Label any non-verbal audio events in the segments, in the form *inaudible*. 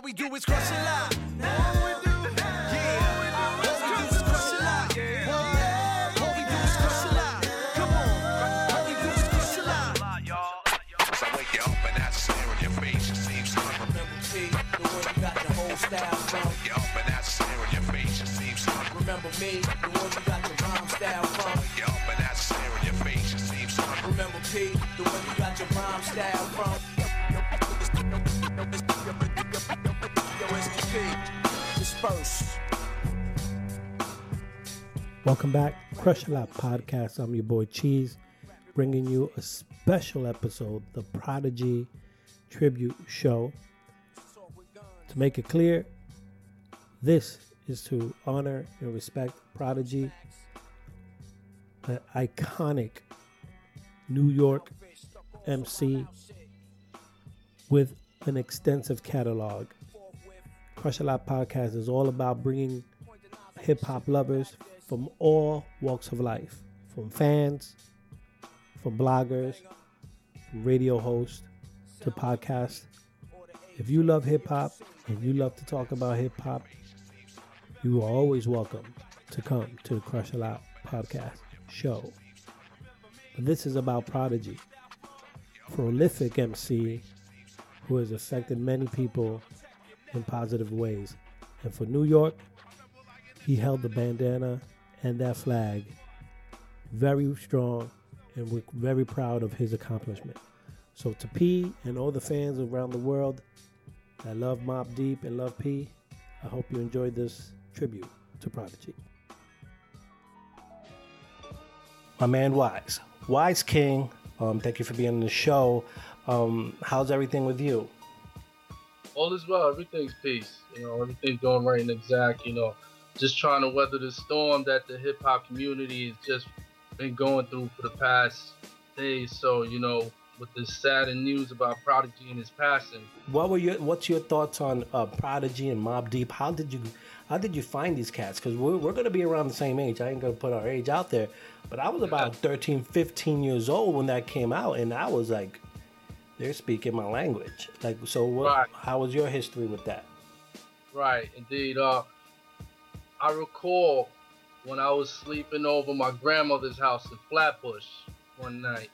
All we do is crush a lot. All we do, yeah. All we do is crush a lot. What? All we do is crush a lot. Come on. All we do is crush a lot. So I wake you up and that's a stare in your face. It seems to Remember P, the one you got the whole style from. wake you up and that's a stare in your face. It seems to Remember me, the one you got the rhyme style from. wake you up and that's a stare in your face. It seems to Remember P, the one you got your rhyme style from. Welcome back, Crush a Lot Podcast. I'm your boy Cheese, bringing you a special episode, the Prodigy Tribute Show. To make it clear, this is to honor and respect Prodigy, an iconic New York MC with an extensive catalog. Crush a Lot Podcast is all about bringing hip hop lovers from all walks of life, from fans, from bloggers, from radio hosts to podcasts. If you love hip hop and you love to talk about hip hop, you are always welcome to come to the Crush a Lot podcast show. But this is about Prodigy, prolific MC who has affected many people in positive ways. And for New York, he held the bandana and that flag very strong and we're very proud of his accomplishment. So to P and all the fans around the world that love Mobb Deep and love P, I hope you enjoyed this tribute to Prodigy. My man Wise. Wise King, um, thank you for being on the show. Um, how's everything with you? all is well. Everything's peace. You know, everything's going right and exact. You know, just trying to weather the storm that the hip hop community has just been going through for the past days. So, you know, with the sad news about Prodigy and his passing, What were your What's your thoughts on uh, Prodigy and Mobb Deep? How did you How did you find these cats? Because we're, we're going to be around the same age. I ain't going to put our age out there, but I was about 13, 15 years old when that came out, and I was like, they're speaking my language. Like, so what? Right. How was your history with that? Right, indeed. Uh, I recall when I was sleeping over my grandmother's house in Flatbush one night.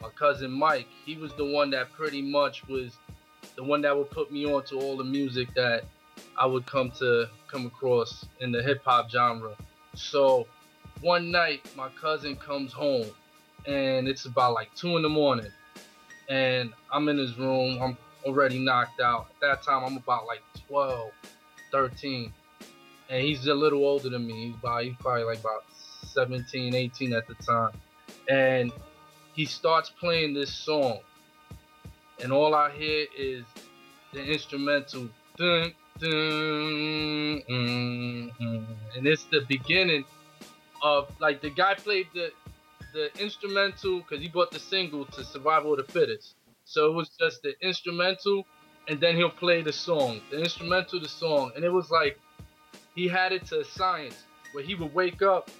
My cousin Mike, he was the one that pretty much was the one that would put me on to all the music that I would come to come across in the hip hop genre. So one night, my cousin comes home, and it's about like two in the morning, and I'm in his room. I'm already knocked out. At that time, I'm about like 12, 13. And he's a little older than me. He's, about, he's probably like about 17, 18 at the time. And he starts playing this song. And all I hear is the instrumental. Dun, dun, mm. And it's the beginning of, like, the guy played the, the instrumental because he bought the single to Survival of the Fittest. So it was just the instrumental, and then he'll play the song. The instrumental, the song, and it was like he had it to science where he would wake up,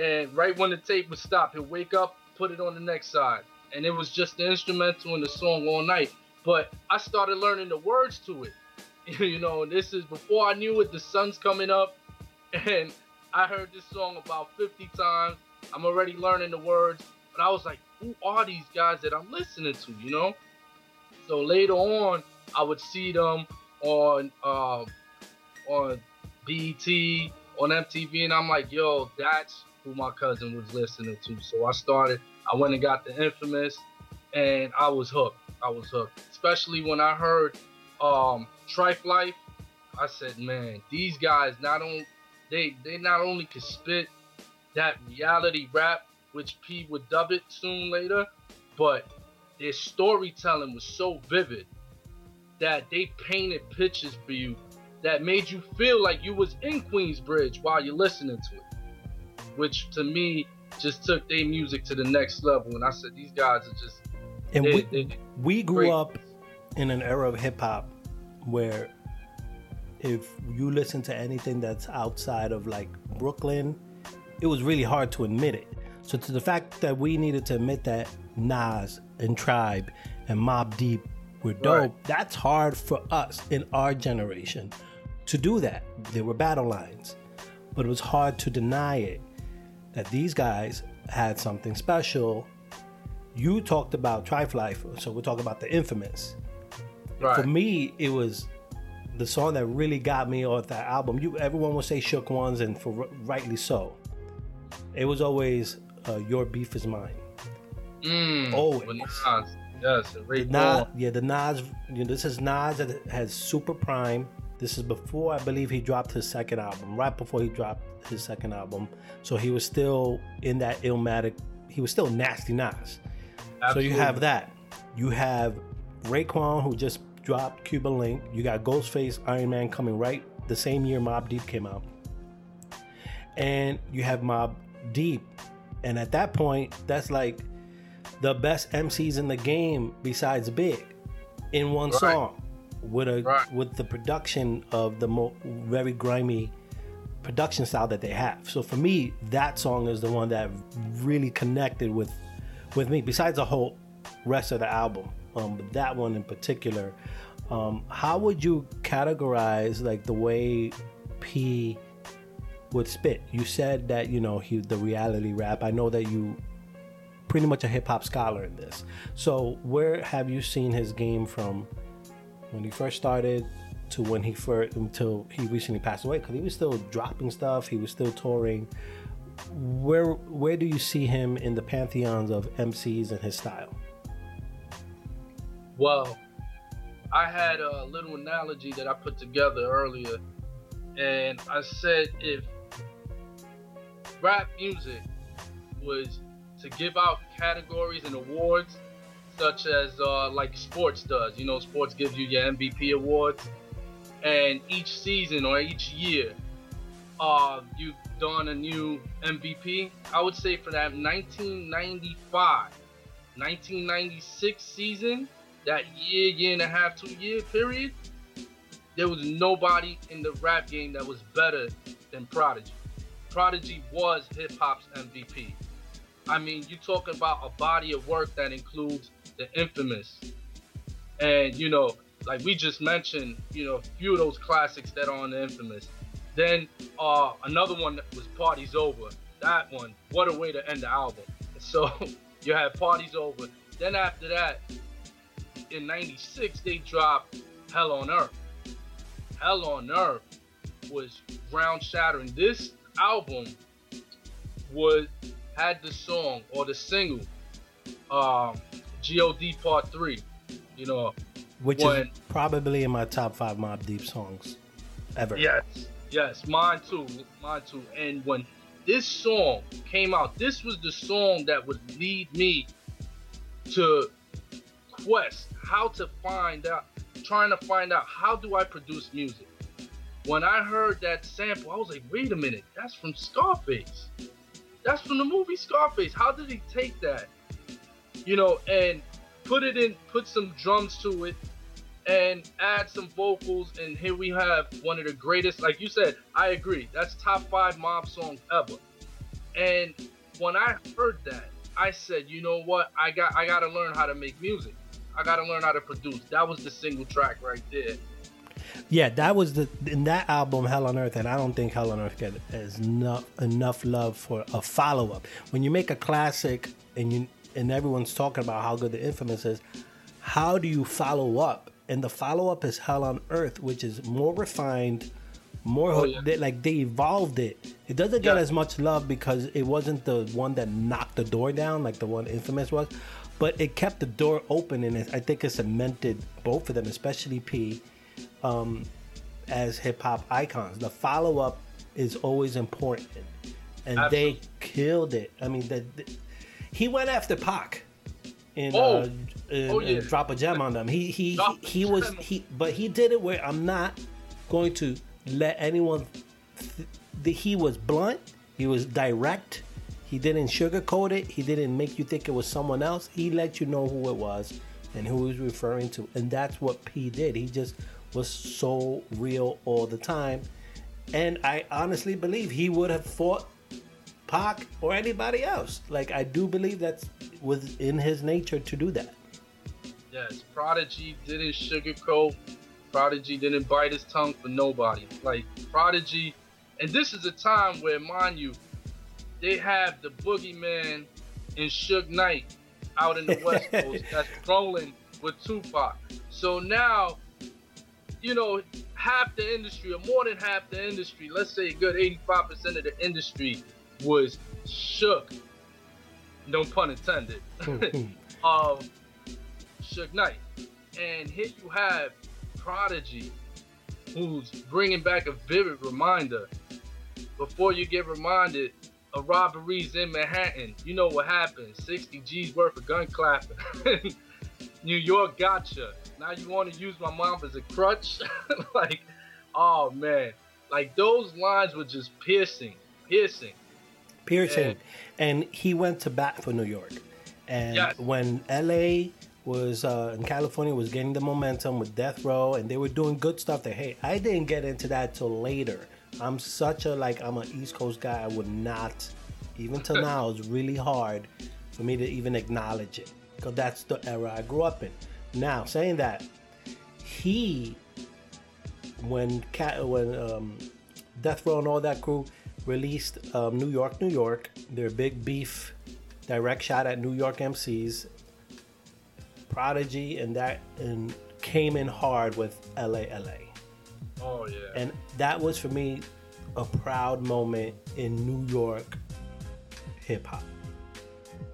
and right when the tape would stop, he'll wake up, put it on the next side, and it was just the instrumental and the song all night. But I started learning the words to it, *laughs* you know. This is before I knew it. The sun's coming up, *laughs* and I heard this song about 50 times. I'm already learning the words, but I was like, who are these guys that I'm listening to, you know? So later on, I would see them on um, on BET, on MTV, and I'm like, yo, that's who my cousin was listening to. So I started, I went and got the infamous, and I was hooked. I was hooked. Especially when I heard um Trife Life, I said, man, these guys not only they they not only could spit that reality rap, which P would dub it soon later, but their storytelling was so vivid that they painted pictures for you that made you feel like you was in Queensbridge while you're listening to it. Which to me just took their music to the next level. And I said, these guys are just And they- we they- we grew great. up in an era of hip hop where if you listen to anything that's outside of like Brooklyn, it was really hard to admit it. So to the fact that we needed to admit that Nas and Tribe and Mobb Deep were dope. Right. That's hard for us in our generation to do that. There were battle lines, but it was hard to deny it that these guys had something special. You talked about Trife Life, so we'll talk about the infamous. Right. For me, it was the song that really got me off that album. You, everyone will say "Shook Ones," and for rightly so. It was always uh, "Your Beef Is Mine." Mm, Always. Yes, The Nas, yeah, the Nas. You know, this is Nas that has Super Prime. This is before I believe he dropped his second album. Right before he dropped his second album, so he was still in that Illmatic. He was still nasty Nas. So you have that. You have Raekwon who just dropped Cuban Linx. You got Ghostface Iron Man coming right the same year Mobb Deep came out. And you have Mobb Deep. And at that point, that's like the best MCs in the game besides Big in one Right. song with a Right. with the production of the mo- very grimy production style that they have. So for me, that song is the one that really connected with with me. Besides the whole rest of the album, um, but that one in particular. Um, how would you categorize like the way P would spit? You said that you know he the reality rap. I know that you pretty much a hip hop scholar in this. So where have you seen his game from when he first started to when he first until he recently passed away? Because he was still dropping stuff. He was still touring. Where where do you see him in the pantheons of MCs and his style? Well, I had a little analogy that I put together earlier, and I said if rap music was to give out categories and awards, such as uh, like sports does, you know, sports gives you your MVP awards, and each season or each year, uh, you've done a new MVP. I would say for that 1995, 1996 season, that year, year and a half, two year period, there was nobody in the rap game that was better than Prodigy. Prodigy was hip hop's MVP. I mean, you talking about a body of work that includes the infamous, and you know, like we just mentioned, you know, a few of those classics that are on the infamous. Then uh, another one that was Parties Over. That one, what a way to end the album. *laughs* So you had Parties Over. Then after that, in '96 they dropped Hell on Earth. Hell on Earth was ground shattering. This album was had the song or the single, um, God Part Three. You know, Which When- is probably in my top five Mobb Deep songs ever. Yes, yes, mine too, mine too. And when this song came out, this was the song that would lead me to quest how to find out, trying to find out how do I produce music. When I heard that sample, I was like, wait a minute, that's from Scarface. That's from the movie Scarface. How did he take that? You know, and put it in, put some drums to it, and add some vocals and here we have one of the greatest like you said i agree that's top five mob song ever. And when i heard that i said you know what? I got i gotta learn how to make music. I gotta learn how to produce. That was the single track right there. Yeah, that was the in that album Hell on Earth, and I don't think Hell on Earth get as enough enough love for a follow up. When you make a classic and you and everyone's talking about how good the Infamous is, how do you follow up? And the follow up is Hell on Earth, which is more refined, more Oh, yeah. they, like they evolved it. It doesn't get Yeah. as much love because it wasn't the one that knocked the door down like the one Infamous was, but it kept the door open, and it, I think it cemented both of them, especially P um, as hip hop icons. The follow up is always important, and they killed it. I mean, the- he went after Pac in, Oh. uh, Oh, yeah. Drop a Gem on them. He he Drop he, he was he, but he did it where I'm not going to let anyone. Th- th- he was blunt. He was direct. He didn't sugarcoat it. He didn't make you think it was someone else. He let you know who it was and who he was referring to. And that's what P did. He just was so real all the time. And I honestly believe he would have fought Pac or anybody else. Like I do believe that's within his nature to do that. Yes, Prodigy didn't sugarcoat. Prodigy didn't bite his tongue for nobody. Like Prodigy, and this is a time where, mind you, they have the boogeyman and Suge Knight out in the West *laughs* Coast that's rolling with Tupac. So now, you know, half the industry, or more than half the industry, let's say a good 85% of the industry was shook. No pun intended. *laughs* Um, of Suge Knight. And here you have Prodigy, who's bringing back a vivid reminder. Before you get reminded of robberies in Manhattan, you know what happened 60 G's worth of gun clapping. *laughs* New York gotcha. Now you want to use my mom as a crutch? *laughs* like, oh man. Like those lines were just piercing, piercing. Piercing, and he went to bat for New York. And Yes. when LA was uh, in California was getting the momentum with Death Row, and they were doing good stuff. That hey, I didn't get into that till later. I'm such a like I'm an East Coast guy. I would not, even till *laughs* now, it's really hard for me to even acknowledge it because that's the era I grew up in. Now, saying that, he when Cat when um, Death Row and all that crew released um, New York, New York, their big beef direct shot at New York MCs. Prodigy and that and came in hard with LA, LA, Oh yeah. and that was for me a proud moment in New York hip hop.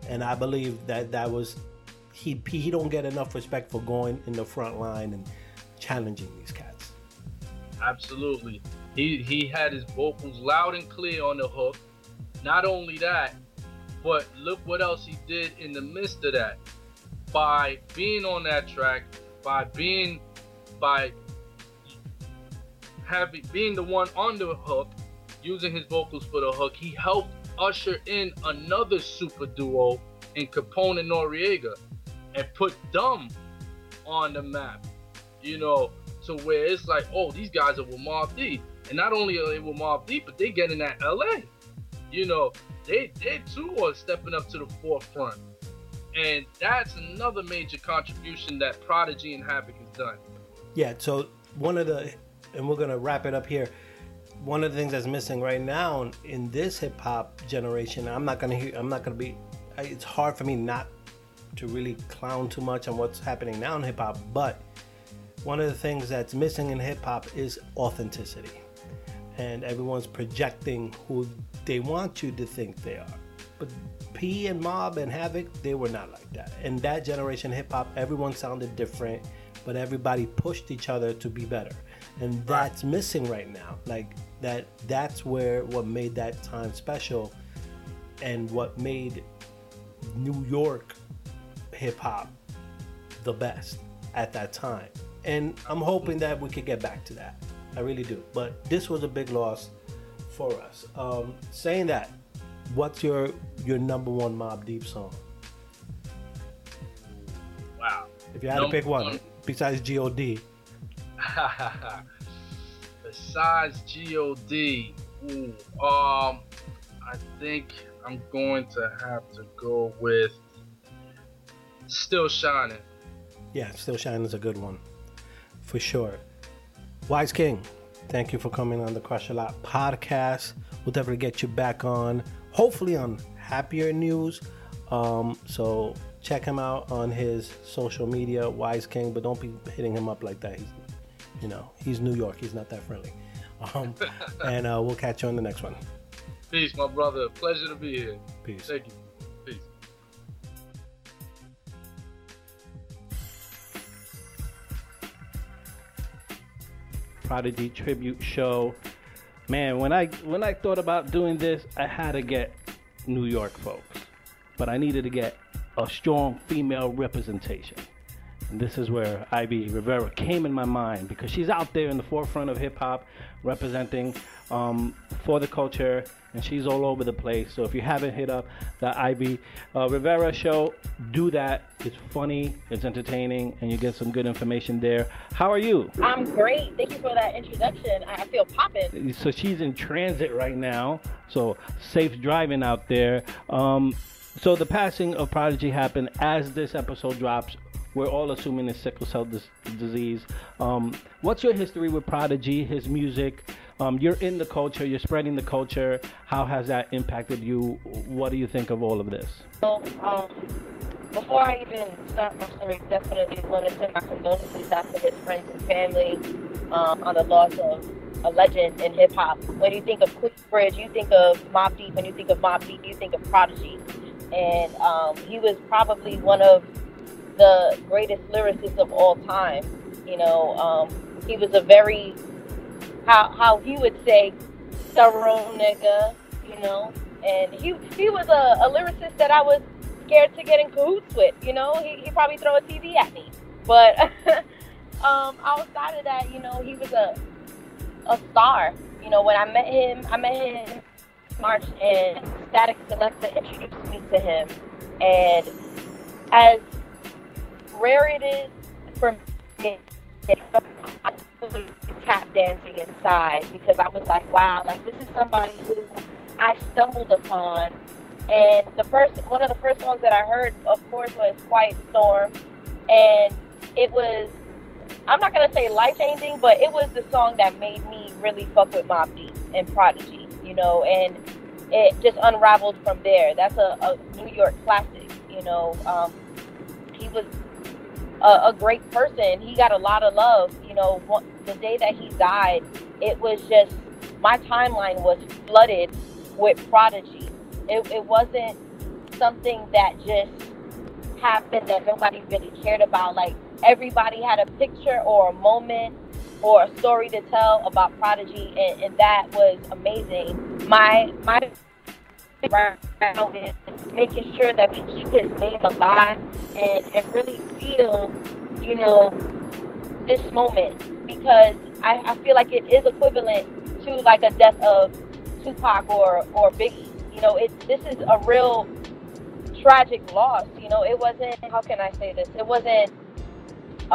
And I believe that that was he he don't get enough respect for going in the front line and challenging these cats. Absolutely. He he had his vocals loud and clear on the hook. Not only that, but look what else he did in the midst of that. By being on that track, by being by having being the one on the hook, using his vocals for the hook, he helped usher in another super duo in Capone and Noreaga and put them on the map. You know, to where it's like, oh, these guys are with Mob D. And not only are they with Mob D, but they getting at LA. You know, they they too are stepping up to the forefront. And that's another major contribution that Prodigy and Havoc has done. Yeah, so one of the, and we're gonna wrap it up here. One of the things that's missing right now in this hip hop generation, I'm not gonna hear, I'm not gonna be. It's hard for me not to really clown too much on what's happening now in hip hop, but one of the things that's missing in hip hop is authenticity, and everyone's projecting who they want you to think they are. But P and Mob and Havoc, they were not like that. In that generation hip hop, everyone sounded different, but everybody pushed each other to be better. And that's missing right now. Like that that's where what made that time special and what made New York hip hop the best at that time. And I'm hoping that we could get back to that. I really do. But this was a big loss for us. Um, saying that, what's your your number one Mobb Deep song? Wow. If you had to pick one, one. besides God, *laughs* Besides God, ooh, um, I think I'm going to have to go with Still Shining. yeah, Still Shining is a good one, for sure. Wise King, thank you for coming on the Crush a Lot podcast. We'll definitely get you back on, hopefully on happier news. Um, so check him out on his social media, Wise King, but don't be hitting him up like that. He's, you know, he's New York. He's not that friendly. Um, *laughs* and uh, we'll catch you on the next one. Peace, my brother. Pleasure to be here. Peace. Thank you. Prodigy tribute show. Man, when I when I thought about doing this, I had to get New York folks, but I needed to get a strong female representation. And this is where Ivy Rivera came in my mind because she's out there in the forefront of hip hop, representing um, for the culture, and she's all over the place. So if you haven't hit up the Ivy uh, Rivera show, do that. It's funny, it's entertaining, and you get some good information there. How are you? I'm great. Thank you for that introduction. I feel popping. so she's in transit right now. So safe driving out there. Um, so the passing of Prodigy happened as this episode drops we're all assuming it's sickle cell dis- disease. Um, what's your history with Prodigy, his music? Um, you're in the culture, you're spreading the culture. How has that impacted you? What do you think of all of this? So, um, before I even start my story, definitely want to send my condolences out to his friends and family um, on the loss of a legend in hip hop. When you think of Queensbridge, you think of Mobb Deep. When you think of Mobb Deep, you think of Prodigy. And um, he was probably one of the greatest lyricists of all time. You know, um, he was a very, how, how he would say, thorough nigga, you know. And he, he was a, a lyricist that I was scared to get in cahoots with. You know, he he probably throw a TV at me. But *laughs* um, outside of that, you know, he was a a star. You know, when I met him, I met him March, and Static Selecta introduced me to him. And as rare it is for me, Was tap dancing inside because I was like, wow, like this is somebody who I stumbled upon and the first one of the first ones that I heard, of course, was Quiet Storm, and it was I'm not gonna say life changing, but it was the song that made me really fuck with Mobb Deep and Prodigy, you know, and it just unraveled from there. That's a, a New York classic, you know. Um, he was a, a great person. He got a lot of love, you know. The day that he died, it was just my timeline was flooded with Prodigy it, it wasn't something that just happened that nobody really cared about. Like everybody had a picture or a moment or a story to tell about Prodigy, and, and that was amazing. My my background is making sure that we keep his name alive and, and really feel, you know, this moment because I, I feel like it is equivalent to like a death of Tupac or or Biggie you know, it this is a real tragic loss. You know, it wasn't. How can I say this? It wasn't a,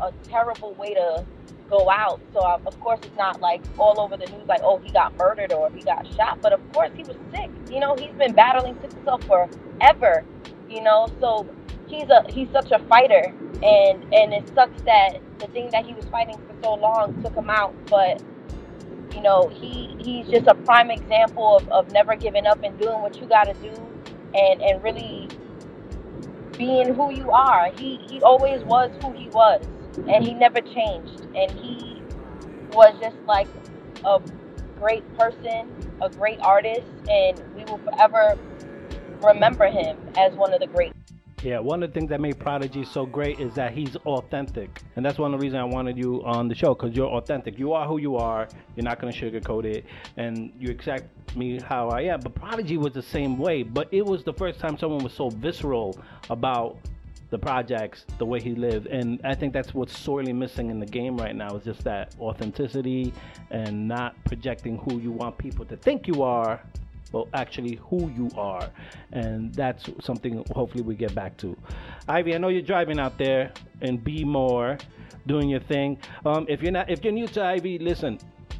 a terrible way to go out. So uh, of course it's not like all over the news like oh he got murdered or he got shot. But of course he was sick. You know he's been battling sickle cell forever. You know so he's a he's such a fighter and and it sucks that the thing that he was fighting for so long took him out. But you know, he he's just a prime example of, of never giving up and doing what you got to do, and and really being who you are. He he always was who he was, and he never changed. And he was just like a great person, a great artist, and we will forever remember him as one of the great yeah, one of the things that made Prodigy so great is that he's authentic. And that's one of the reasons I wanted you on the show because you're authentic. You are who you are. You're not going to sugarcoat it. And you accept me how I am. But Prodigy was the same way. But it was the first time someone was so visceral about the projects, the way he lived. And I think that's what's sorely missing in the game right now is just that authenticity and not projecting who you want people to think you are but actually who you are. And that's something hopefully we get back to. Ivy, I know you're driving out there and be more doing your thing. Um, if you're not, if you're new to Ivy, listen.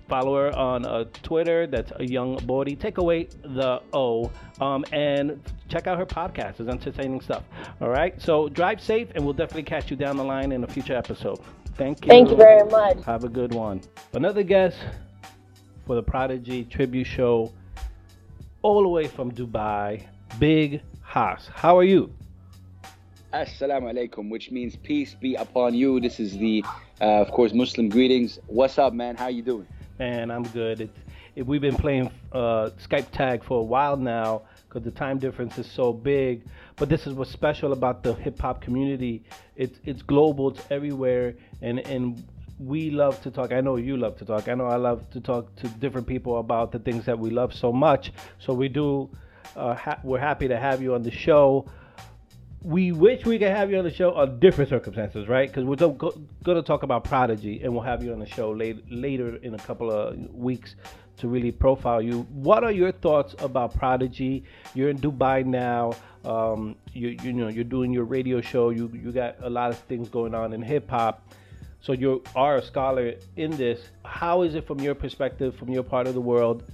Follow her on uh, Twitter. That's a young body. Take away the O, um, and check out her podcast. It's entertaining stuff. All right. So drive safe, and we'll definitely catch you down the line in a future episode. Thank you. Thank you very much. Have a good one. Another guest for the Prodigy tribute show all the way from Dubai, Big Hass. How are you? Assalamu alaikum, which means peace be upon you. This is the, uh, of course, Muslim greetings. What's up, man? How you doing? Man, I'm good. It's, it, we've been playing uh, Skype tag for a while now because the time difference is so big. But this is what's special about the hip hop community. It's it's global. It's everywhere, and and we love to talk. I know you love to talk. I know I love to talk to different people about the things that we love so much. So we do. Uh, ha- we're happy to have you on the show. We wish we could have you on the show on different circumstances, right? Because we're going to talk about Prodigy, and we'll have you on the show late- later in a couple of weeks to really profile you. What are your thoughts about Prodigy? You're in Dubai now. Um, you you know you're doing your radio show. You you got a lot of things going on in hip hop. So you are a scholar in this. How is it from your perspective, from your part of the world?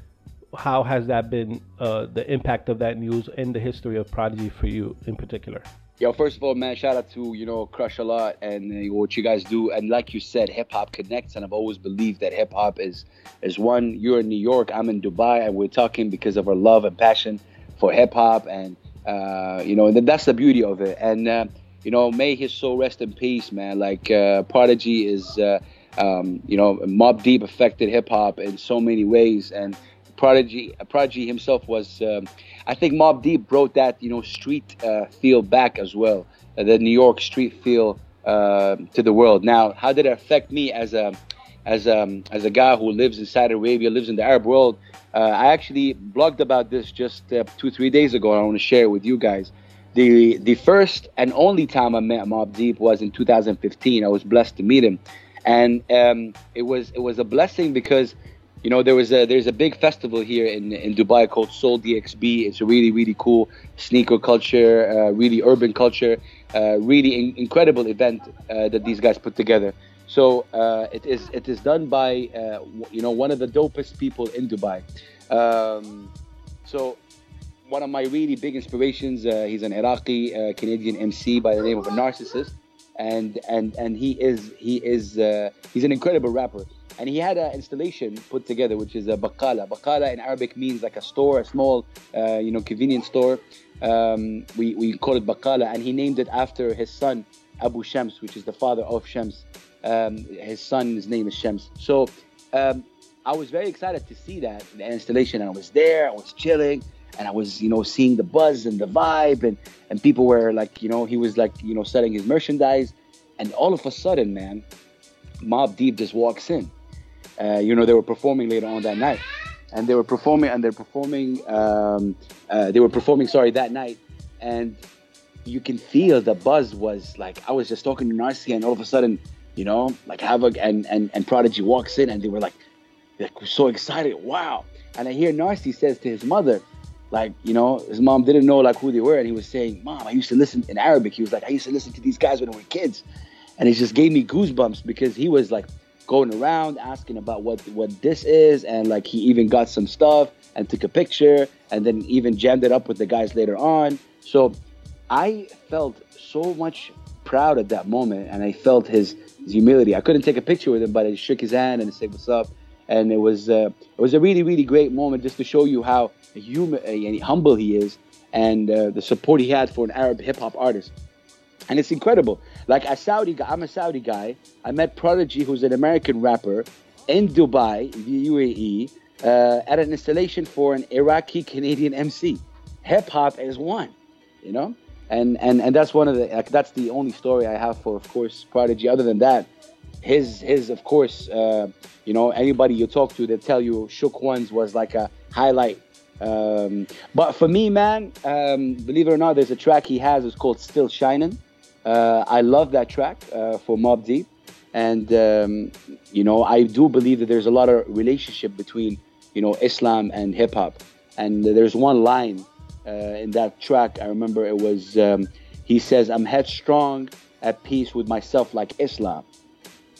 How has that been uh, the impact of that news and the history of Prodigy for you in particular? Yo, first of all, man, shout out to you know Crush a lot and uh, what you guys do. And like you said, hip hop connects, and I've always believed that hip hop is is one. You're in New York, I'm in Dubai, and we're talking because of our love and passion for hip hop, and uh, you know, and that's the beauty of it. And uh, you know, may his soul rest in peace, man. Like uh, Prodigy is, uh, um, you know, Mobb Deep affected hip hop in so many ways, and Prodigy, Prodigy himself was. Um, I think Mobb Deep brought that you know street uh, feel back as well, uh, the New York street feel uh, to the world. Now, how did it affect me as a as a as a guy who lives in Saudi Arabia, lives in the Arab world? Uh, I actually blogged about this just uh, two three days ago. And I want to share it with you guys. The the first and only time I met Mobb Deep was in 2015. I was blessed to meet him, and um, it was it was a blessing because you know there was a there's a big festival here in in Dubai called Sole DXB. It's a really really cool sneaker culture, uh, really urban culture, uh, really in- incredible event uh, that these guys put together. So uh, it is it is done by uh, you know one of the dopest people in Dubai. Um, so one of my really big inspirations. Uh, he's an Iraqi Canadian MC by the name of a Narcicyst, and and and he is he is he's an incredible rapper. And he had an installation put together, which is a bakala. Bakala in Arabic means like a store, a small, uh, you know, convenience store. Um, we we call it bakala, and he named it after his son Abu Shams, which is the father of Shams. Um, his son's name is Shams. So um, I was very excited to see that the installation, and I was there. I was chilling, and I was, you know, seeing the buzz and the vibe, and and people were like, you know, he was like, you know, selling his merchandise, and all of a sudden, man, Mobb Deep just walks in. Uh, you know, they were performing later on that night, and they were performing, and they're performing. Um, uh, they were performing, sorry, that night, and you can feel the buzz was like I was just talking to Narcy, and all of a sudden, you know, like Havoc and and and Prodigy walks in, and they were like, like so excited, wow! And I hear Narcy says to his mother, like you know, his mom didn't know like who they were, and he was saying, "Mom, I used to listen in Arabic." He was like, "I used to listen to these guys when we were kids," and it just gave me goosebumps because he was like going around asking about what what this is, and like he even got some stuff and took a picture, and then even jammed it up with the guys later on. So I felt so much proud at that moment, and I felt his, his humility. I couldn't take a picture with him, but I shook his hand and said, "What's up?" And it was uh, it was a really really great moment just to show you how human and humble he is, and uh, the support he had for an Arab hip hop artist. And it's incredible. Like a Saudi guy, I'm a Saudi guy. I met Prodigy, who's an American rapper, in Dubai, the UAE, uh, at an installation for an Iraqi Canadian MC. Hip hop is one, you know and and and that's one of the like that's the only story I have for of course Prodigy. Other than that, his his of course uh, you know anybody you talk to they tell you Shook Ones was like a highlight. Um, but for me, man, um, believe it or not, there's a track he has. It's called Still Shining. Uh, I love that track uh, for Mobb Deep, and um, you know I do believe that there's a lot of relationship between you know Islam and hip hop. And there's one line uh, in that track. I remember it was um, he says, "I'm headstrong, at peace with myself, like Islam."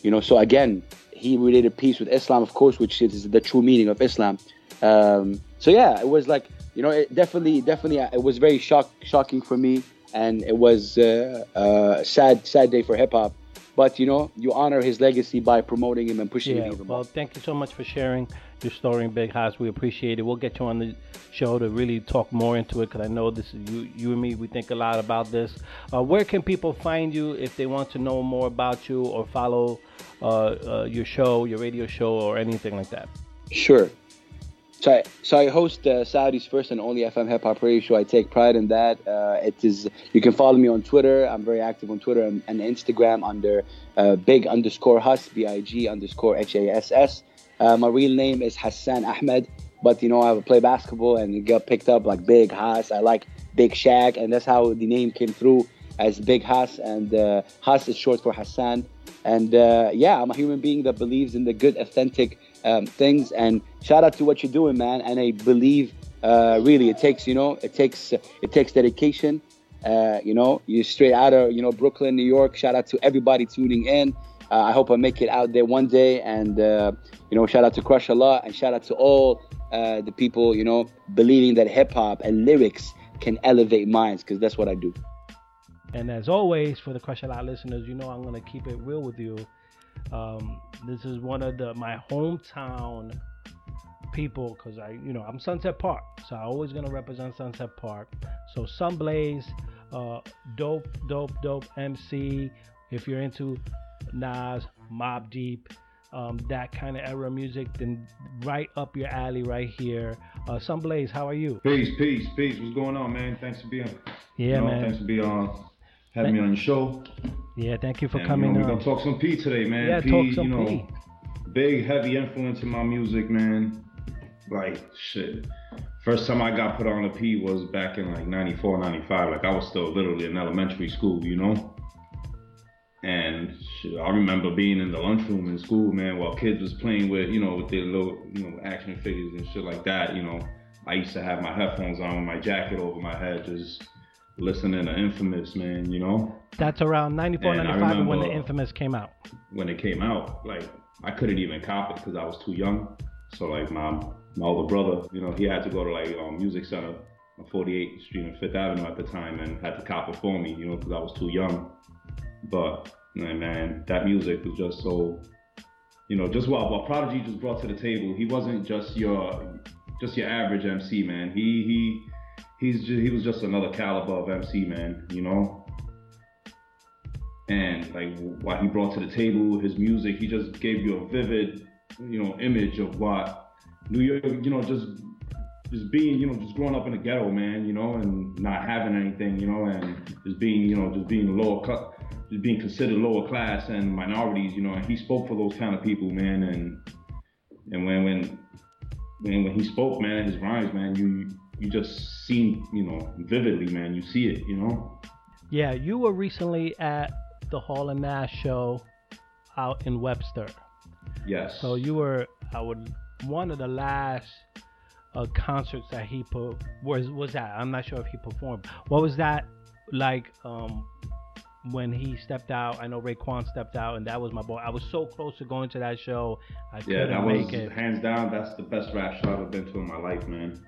You know, so again, he related peace with Islam, of course, which is the true meaning of Islam. Um, so yeah, it was like you know, it definitely, definitely, uh, it was very shock, shocking for me, and it was uh, uh, sad, sad day for hip hop. But you know, you honor his legacy by promoting him and pushing Yeah, him even well, more. thank you so much for sharing your story in Big Hass. We appreciate it. We'll get you on the show to really talk more into it because I know this is you, you and me. We think a lot about this. Uh, where can people find you if they want to know more about you or follow uh, uh, your show, your radio show, or anything like that? Sure. So I, so I host uh, Saudi's first and only FM hip hop radio show. I take pride in that. Uh, it is. You can follow me on Twitter. I'm very active on Twitter and, and Instagram under uh, big underscore Hass B I G underscore H A S S. Uh, my real name is Hassan Ahmed, but you know I play basketball and it got picked up like Big Hass. I like Big Shaq, and that's how the name came through as Big Hass. And uh, Hass is short for Hassan. And uh, yeah, I'm a human being that believes in the good, authentic um, things. And shout out to what you're doing, man. And I believe uh, really it takes, you know, it takes it takes dedication. Uh, you know, you straight out of you know Brooklyn, New York. Shout out to everybody tuning in. Uh, I hope I make it out there one day. And uh, you know, shout out to Crush a lot, and shout out to all uh, the people you know believing that hip hop and lyrics can elevate minds, because that's what I do. And as always, for the Crush a Lot listeners, you know I'm gonna keep it real with you. Um, this is one of the my hometown people because I, you know, I'm Sunset Park, so I'm always gonna represent Sunset Park. So Sunblaze, uh, dope, dope, dope MC. If you're into Nas, Mobb Deep, um, that kind of era music, then right up your alley right here. Uh, Sunblaze, how are you? Peace, peace, peace. What's going on, man? Thanks for being. Yeah, you know, man. Thanks for being on, having me on your show. Yeah, thank you for And, coming you know. We're gonna talk some P today, man. Yeah, P, talk some you know, P. big, heavy influence in my music, man. Like shit. First time I got put on a P was back in like 94, 95. Like I was still literally in elementary school, you know. And shit, I remember being in the lunchroom in school, man, while kids was playing with, you know, with their little, you know, action figures and shit like that. You know, I used to have my headphones on with my jacket over my head, just listening to Infamous, man. You know, That's around 94, And 95 when the Infamous came out. when it came out, like I couldn't even cop it because I was too young. So like my my older brother, you know, he had to go to like um, Music Center on 48th Street and Fifth Avenue at the time and had to cop it for me, you know, because I was too young. But man, that music was just so, you know, just what what Prodigy just brought to the table. He wasn't just your just your average MC, man. He he he's just, he was just another caliber of MC, man. You know, and like what he brought to the table, his music, he just gave you a vivid, you know, image of what New York, you know, just just being, you know, just growing up in the ghetto, man, you know, and not having anything, you know, and just being, you know, just being a lower cut, just being considered lower class and minorities, you know, and he spoke for those kind of people, man, and and when when when when he spoke, man, his rhymes, man, you you just seen, you know, vividly, man, you see it, you know. Yeah, you were recently at the Hall and Nash show out in Webster. Yes. So you were, I would, one of the last uh, concerts that he put was was that. I'm not sure if he performed. What was that like? Um, when he stepped out, I know Raekwon stepped out, and that was my boy. I was so close to going to that show. I Yeah, that was hands down. That's the best rap show I've ever been to in my life, man.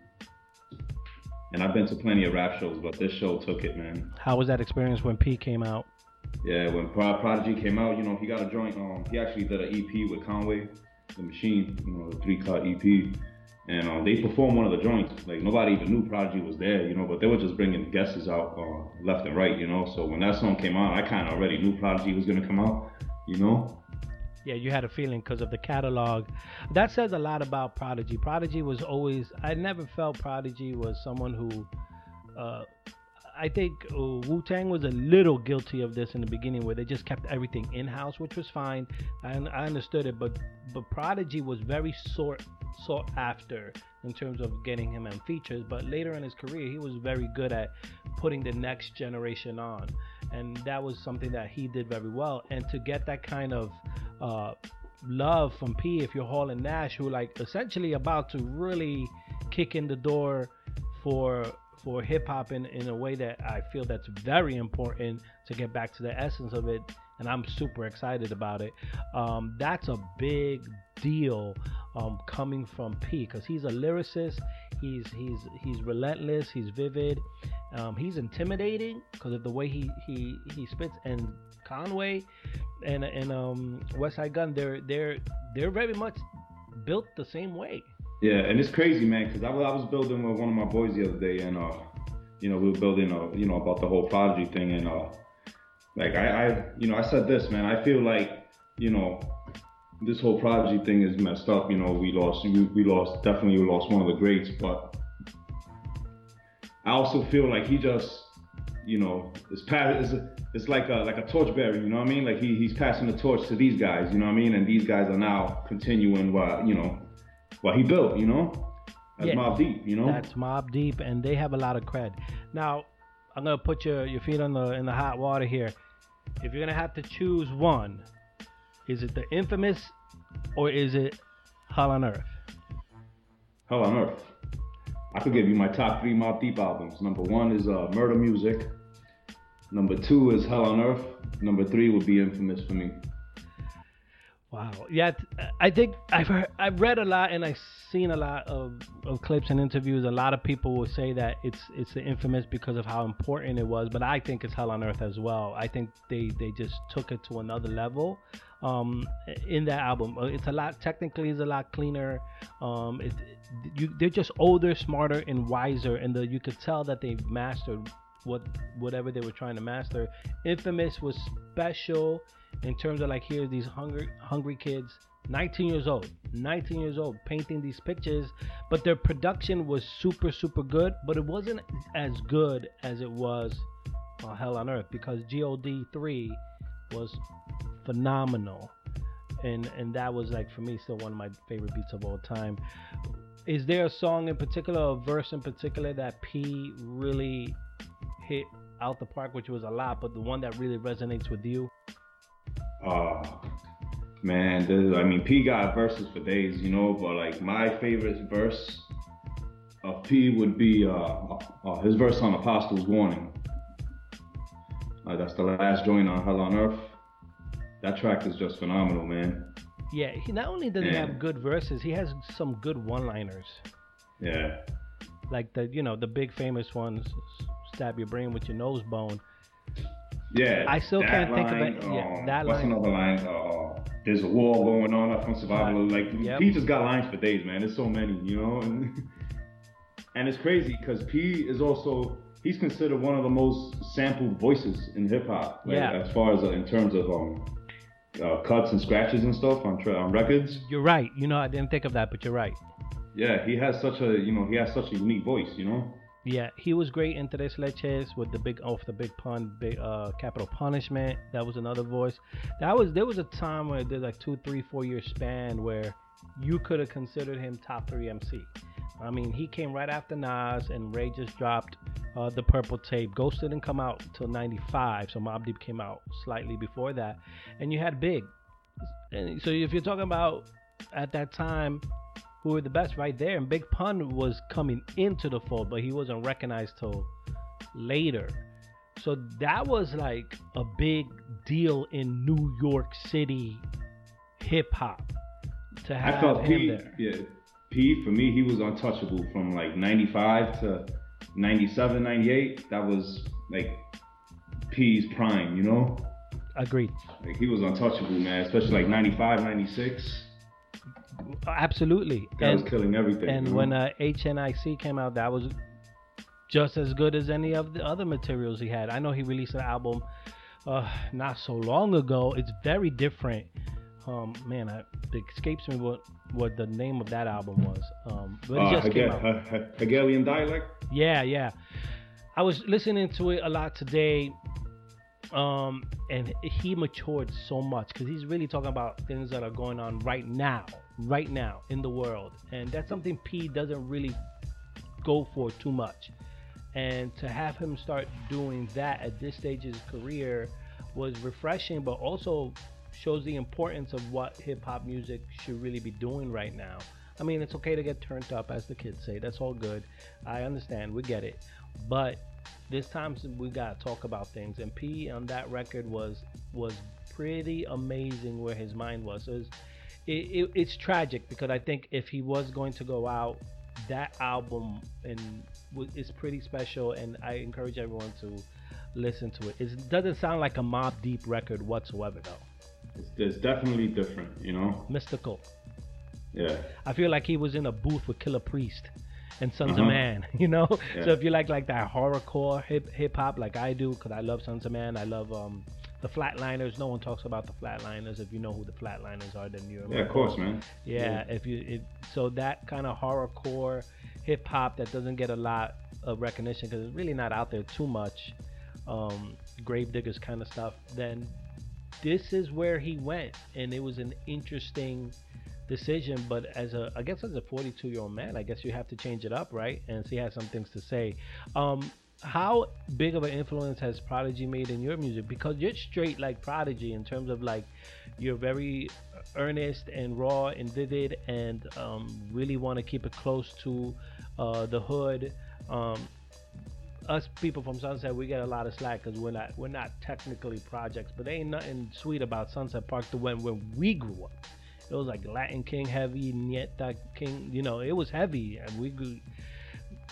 And I've been to plenty of rap shows, but this show took it, man. How was that experience when P came out? Yeah, when Prodigy came out, you know, he got a joint. Um, he actually did an EP with Conway, the Machine, you know, the three cut EP, and um, they performed one of the joints. Like nobody even knew Prodigy was there, you know, but they were just bringing guests out uh, left and right, you know. So when that song came out, I kind of already knew Prodigy was gonna come out, you know. Yeah, you had a feeling because of the catalog. That says a lot about Prodigy. Prodigy was always, I never felt Prodigy was someone who, uh, I think uh, Wu Tang was a little guilty of this in the beginning where they just kept everything in house, which was fine. I, I understood it, but but Prodigy was very sought sought after in terms of getting him on features. But later in his career, he was very good at putting the next generation on, and that was something that he did very well. And to get that kind of uh, love from P, if you're Hall and Nash, who like essentially about to really kick in the door for for hip hop in, in a way that I feel that's very important to get back to the essence of it, and I'm super excited about it. Um, that's a big deal um, coming from P because he's a lyricist. He's he's he's relentless. He's vivid. Um, he's intimidating because of the way he he he spits. And Conway and and um, Westside Gunn, they're they're they're very much built the same way. Yeah, and it's crazy, man, because I was, I was building with one of my boys the other day, and uh, you know, we were building, uh, you know, about the whole prodigy thing, and uh, like I, I, you know, I said this, man, I feel like, you know, this whole prodigy thing is messed up. You know, we lost, we, we lost, definitely we lost one of the greats, but I also feel like he just, you know, it's pa- it's, it's like a like a torchbearer. You know what I mean? Like he, he's passing the torch to these guys. You know what I mean? And these guys are now continuing what you know what he built. You know, as Yeah. Mobb Deep. You know. That's Mobb Deep, and they have a lot of cred. Now, I'm gonna put your your feet on the in the hot water here. If you're gonna have to choose one, is it the infamous or is it Hell on Earth? Hell on Earth. I could give you my top three Mobb Deep albums. Number one is uh, Murder Music. Number two is Hell on Earth. Number three would be Infamous for me. Wow. Yeah, I think I've heard, I've read a lot and I've seen a lot of, of clips and interviews. A lot of people will say that it's it's infamous because of how important it was, but I think it's Hell on Earth as well. I think they they just took it to another level um, in that album. Uh, It's a lot technically, it's a lot cleaner. Um, it, you they're just older, smarter, and wiser, and the, you could tell that they've mastered what whatever they were trying to master. Infamous was special in terms of like here these hungry hungry kids 19 years old 19 years old painting these pictures but their production was super super good but it wasn't as good as it was on hell on earth because god 3 was phenomenal. And and that was like for me still one of my favorite beats of all time. Is there a song in particular a verse in particular that p really hit out the park which was a lot but the one that really resonates with you Uh, man, this, I mean, P got verses for days, you know, but like my favorite verse of P would be uh, uh, his verse on Apostles' Warning. Uh, that's the last joint on Hell on Earth. That track is just phenomenal, man. Yeah, he not only does he have good verses, he has some good one-liners. Yeah. Like the you know the big famous ones, stab your brain with your nose bone. Yeah. I still can't think of line, it. Yeah, um, that what's line. another line? Uh, there's a war going on up from survival. Like Yep. P just got lines for days, man. There's so many, you know. And, *laughs* and it's crazy because P is also he's considered one of the most sampled voices in hip hop. Like, Yeah. As far as uh, in terms of um, uh, cuts and scratches and stuff on tra- on records. You're right. You know I didn't think of that, but you're right. Yeah, he has such a you know he has such a unique voice, you know. Yeah, he was great in Tres Leches with the big off the big pun, big uh capital punishment. That was another voice. That was there was a time where there's like two, three, four year span where you could have considered him top three MC. I mean, he came right after Nas, and Rae just dropped uh, the purple tape. Ghost didn't come out till '95, so Mobb Deep came out slightly before that, and you had Big. And so if you're talking about at that time who were the best right there. And Big Pun was coming into the fold, but he wasn't recognized till later. So that was like a big deal in New York City hip hop to have I felt him P, there. yeah, P for me, he was untouchable from like 95 to 97, 98. That was like P's prime, you know? Agreed. Like he was untouchable, man, especially like 95, 96. Absolutely. That was And, killing everything. and know? when uh, HNIC came out, that was just as good as any of the other materials he had. I know he released an album uh, not so long ago. It's very different. Um, man, I, it escapes me what what the name of that album was. Um, but it uh, just came out. He- He- Hegelian dialect. Yeah, yeah. I was listening to it a lot today, um, and he matured so much because he's really talking about things that are going on right now, right now in the world, and that's something P doesn't really go for too much. And to have him start doing that at this stage of his career was refreshing, but also shows the importance of what hip hop music should really be doing right now. I mean, it's okay to get turned up, as the kids say. That's all good. I understand. We get it. But this time we gotta talk about things. And P on that record was was pretty amazing where his mind was. So it's, it, it, it's tragic because I think if he was going to go out, that album and is pretty special. And I encourage everyone to listen to it. It doesn't sound like a Mobb Deep record whatsoever, though. It's, it's definitely different, you know? Mystical. Yeah. I feel like he was in a booth with Killah Priest and Sunz of Uh-huh. Man, *laughs* you know. Yeah. So if you like like that horrorcore hip hip hop like I do, because I love Sunz of Man, I love um the Flatlinerz. No one talks about the Flatlinerz. If you know who the Flatlinerz are, then you're Yeah, of course, man. Yeah, if you it, so that kind of horrorcore hip hop that doesn't get a lot of recognition because it's really not out there too much. Um, Gravediggaz kind of stuff. Then this is where he went, and it was an interesting decision. But as a, I guess as a 42 year old man, I guess you have to change it up, right? And so he has some things to say. Um, how big of an influence has Prodigy made in your music? Because you're straight like Prodigy in terms of like you're very earnest and raw and vivid, and um, really want to keep it close to uh, the hood. Um, us people from Sunset, we get a lot of slack because we're not we're not technically projects, but ain't nothing sweet about Sunset Park the when when we grew up. It was like Latin King heavy, Nieta King, you know, it was heavy, and we grew.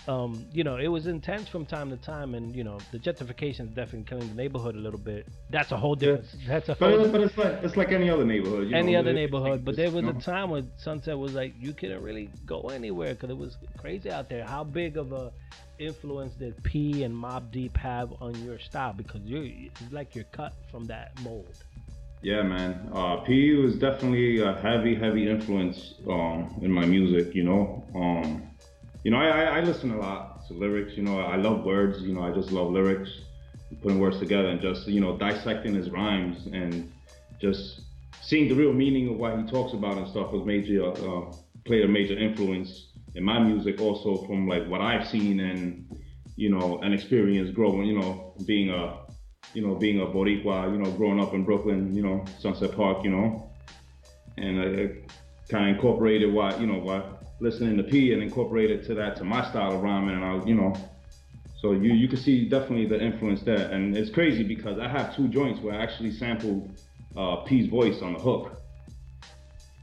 Um, you know, it was intense from time to time, and you know, the gentrification is definitely killing the neighborhood a little bit. That's a whole different. That's a. But, but it's like it's like any other neighborhood. You any know, other neighborhood. But there was a time when Sunset was like you couldn't really go anywhere because it was crazy out there. How big of a influence did P and Mobb Deep have on your style? Because you're it's like you're cut from that mold. Yeah, man. Uh, P was definitely a heavy, heavy influence um, in my music. You know, um, you know, I, I, listen a lot to lyrics. You know, I love words. You know, I just love lyrics, putting words together, and just you know dissecting his rhymes and just seeing the real meaning of what he talks about and stuff was major uh, played a major influence in my music. Also from like what I've seen and you know an experience growing. You know, being a you know, being a Boricua, you know, growing up in Brooklyn, you know, Sunset Park, you know, and I, kind of incorporated what, you know, what listening to P and incorporated to that to my style of rhyming, and I, you know, so you you can see definitely the influence there, and it's crazy because I have two joints where I actually sampled uh, P's voice on the hook.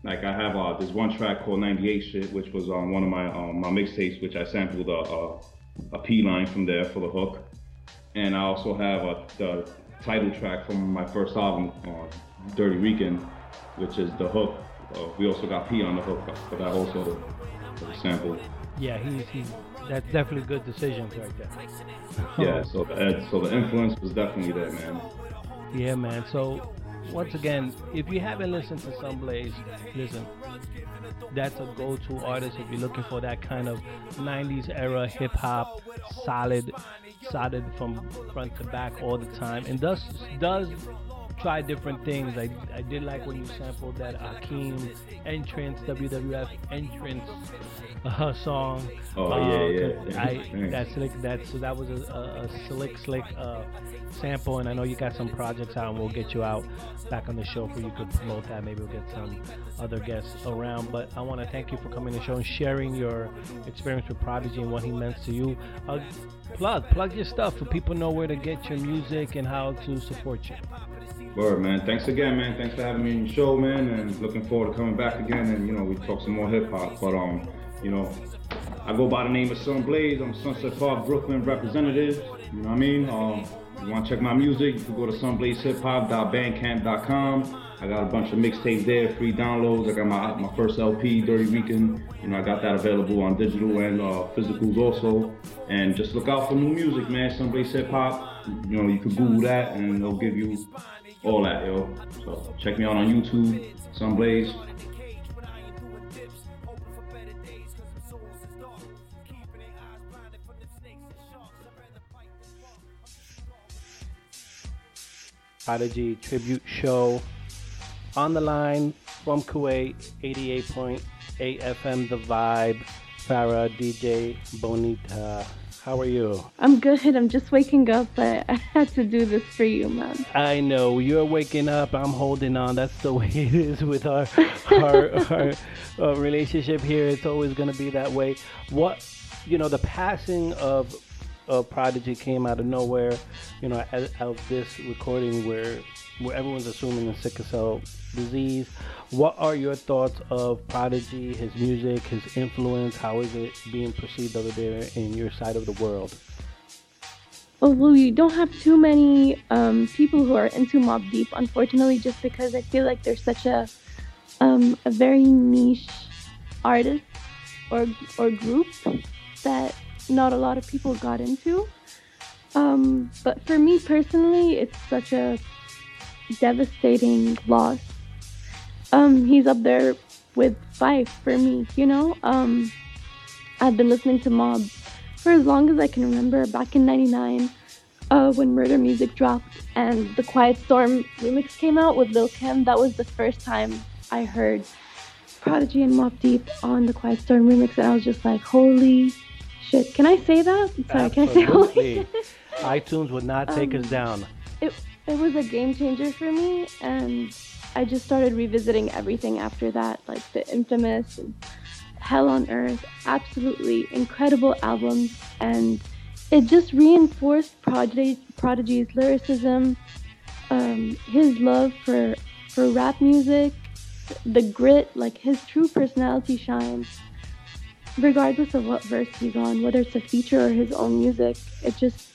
Like I have uh, this one track called 98 Shit, which was on one of my um, my mixtapes, which I sampled a, a, a P line from there for the hook and I also have a, the title track from my first album, uh, Dirty Weekend, which is the hook. Uh, we also got P on the hook, but that also sample. Yeah, he's he's that's definitely good decisions right there. *laughs* Yeah, so the so the influence was definitely there, man. Yeah, man. So once again, if you haven't listened to Sunblaze, listen. That's a go-to artist if you're looking for that kind of '90s era hip hop, solid, solid from front to back all the time, and does does try different things. I, I did like when you sampled that Akeem entrance, WWF entrance uh, song. Oh, Uh, yeah, yeah. I that slick that so that was a, a, a slick slick uh, sample, and I know you got some projects out, and we'll get you out back on the show for you could promote that. Maybe we'll get some other guests around. But I want to thank you for coming to the show and sharing your experience with Prodigy and what he meant to you. Uh, plug plug your stuff so people know where to get your music and how to support you. Word, man. Thanks again, man. Thanks for having me on your show, man. And looking forward to coming back again. And you know, we talk some more hip hop. But um, you know, I go by the name of Sunblaze. I'm Sunset Park, Brooklyn representative. You know what I mean? Um, you want to check my music? You can go to sunblazehiphop.bandcamp.com. I got a bunch of mixtapes there, free downloads. I got my my first LP, Dirty Weekend. You know, I got that available on digital and uh, physicals also. And just look out for new music, man. Somebody said pop. You know, you can Google that and they'll give you all that, yo. So check me out on YouTube, Sunblaze. Prodigy tribute show on the line from Kuwait, 88.8 FM, The Vibe, Farah, DJ Bonita. How are you? I'm good. I'm just waking up, but *laughs* I had to do this for you, man. I know you're waking up. I'm holding on. That's the *laughs* way it is with our our, our, uh relationship here. It's always gonna be that way. What you know, the passing of of Prodigy came out of nowhere. You know, out of this recording where where everyone's assuming a sickle cell disease. What are your thoughts of Prodigy, his music, his influence? How is it being perceived over there in your side of the world? Well, we don't have too many um, people who are into Mobb Deep, unfortunately, just because I feel like they're such a um, a very niche artist or or group that not a lot of people got into. Um, but for me personally, it's such a devastating loss. Um, he's up there with Phife for me, you know. Um, I've been listening to Mobb for as long as I can remember. Back in '99, uh, when Murder Music dropped and the Quiet Storm remix came out with Lil Kim, that was the first time I heard Prodigy and Mobb Deep on the Quiet Storm remix, and I was just like, "Holy shit!" Can I say that? Sorry, can I say *laughs* iTunes would not take us Um, down. it, it was a game changer for me and i just started revisiting everything after that like the infamous hell on earth absolutely incredible albums and it just reinforced Prodigy, Prodigy's lyricism, um, his love for for rap music, the grit, like his true personality shines regardless of what verse he's on, whether it's a feature or his own music. It just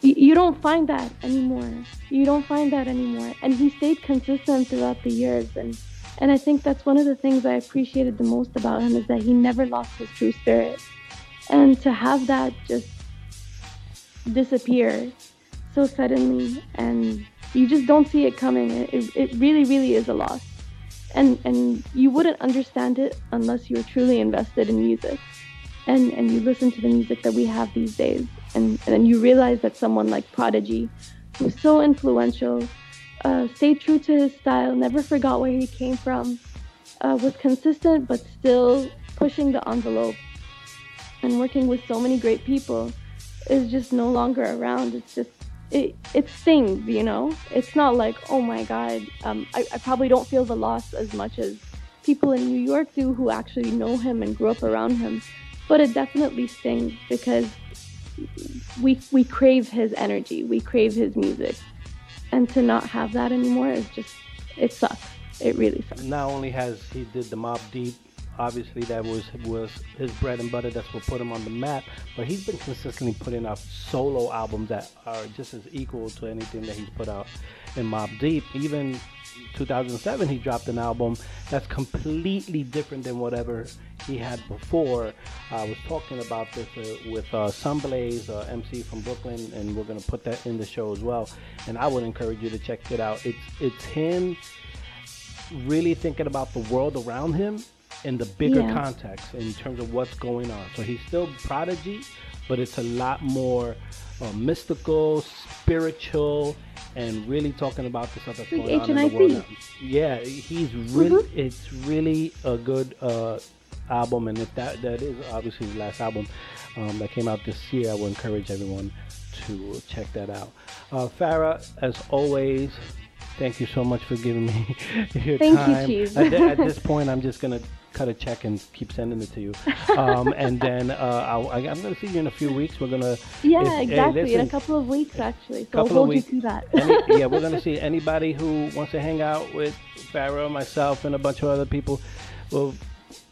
you, don't find that anymore. You don't find that anymore. And he stayed consistent throughout the years and and I think that's one of the things I appreciated the most about him is that he never lost his true spirit. And to have that just disappear so suddenly and you just don't see it coming, it, it really, really is a loss. And, and you wouldn't understand it unless you're truly invested in music and, and you listen to the music that we have these days. And, and then you realize that someone like Prodigy, who's so influential, uh, stayed true to his style, never forgot where he came from, uh, was consistent but still pushing the envelope and working with so many great people is just no longer around. It's just it it stings, you know. It's not like oh my god. Um, I, I probably don't feel the loss as much as people in New York do who actually know him and grew up around him, but it definitely stings because we we crave his energy, we crave his music, and to not have that anymore is just it sucks. It really sucks. Not only has he did the Mobb Deep, obviously that was was his bread and butter. That's what put him on the map. But he's been consistently putting out solo albums that are just as equal to anything that he's put out in Mobb Deep. Even 2007, he dropped an album that's completely different than whatever he had before. I was talking about this uh, with uh, Sunblaze, uh, MC from Brooklyn, and we're gonna put that in the show as well. And I would encourage you to check it out. It's it's him really thinking about the world around him in the bigger Yeah. context in terms of what's going on. So he's still prodigy, but it's a lot more uh, mystical, spiritual, and really talking about the stuff that's Like going on in the world. now. Yeah, he's really. Mhm. It's really a good uh, album, and if that that is obviously his last album um, that came out this year, I would encourage everyone to check that out. Uh, Farah, as always. Thank you so much for giving me *laughs* your Thank time. Cheese. At, at *laughs* this point, I'm just gonna cut a check and keep sending it to you. Um, and then uh, I'll, I, I'm gonna see you in a few weeks. We're gonna Yeah, if- hey, exactly. in a couple of weeks, actually. So couple I'll of hold weeks. you to that. any, *laughs* yeah, we're gonna see anybody who wants to hang out with Farrah, myself, and a bunch of other people. Well,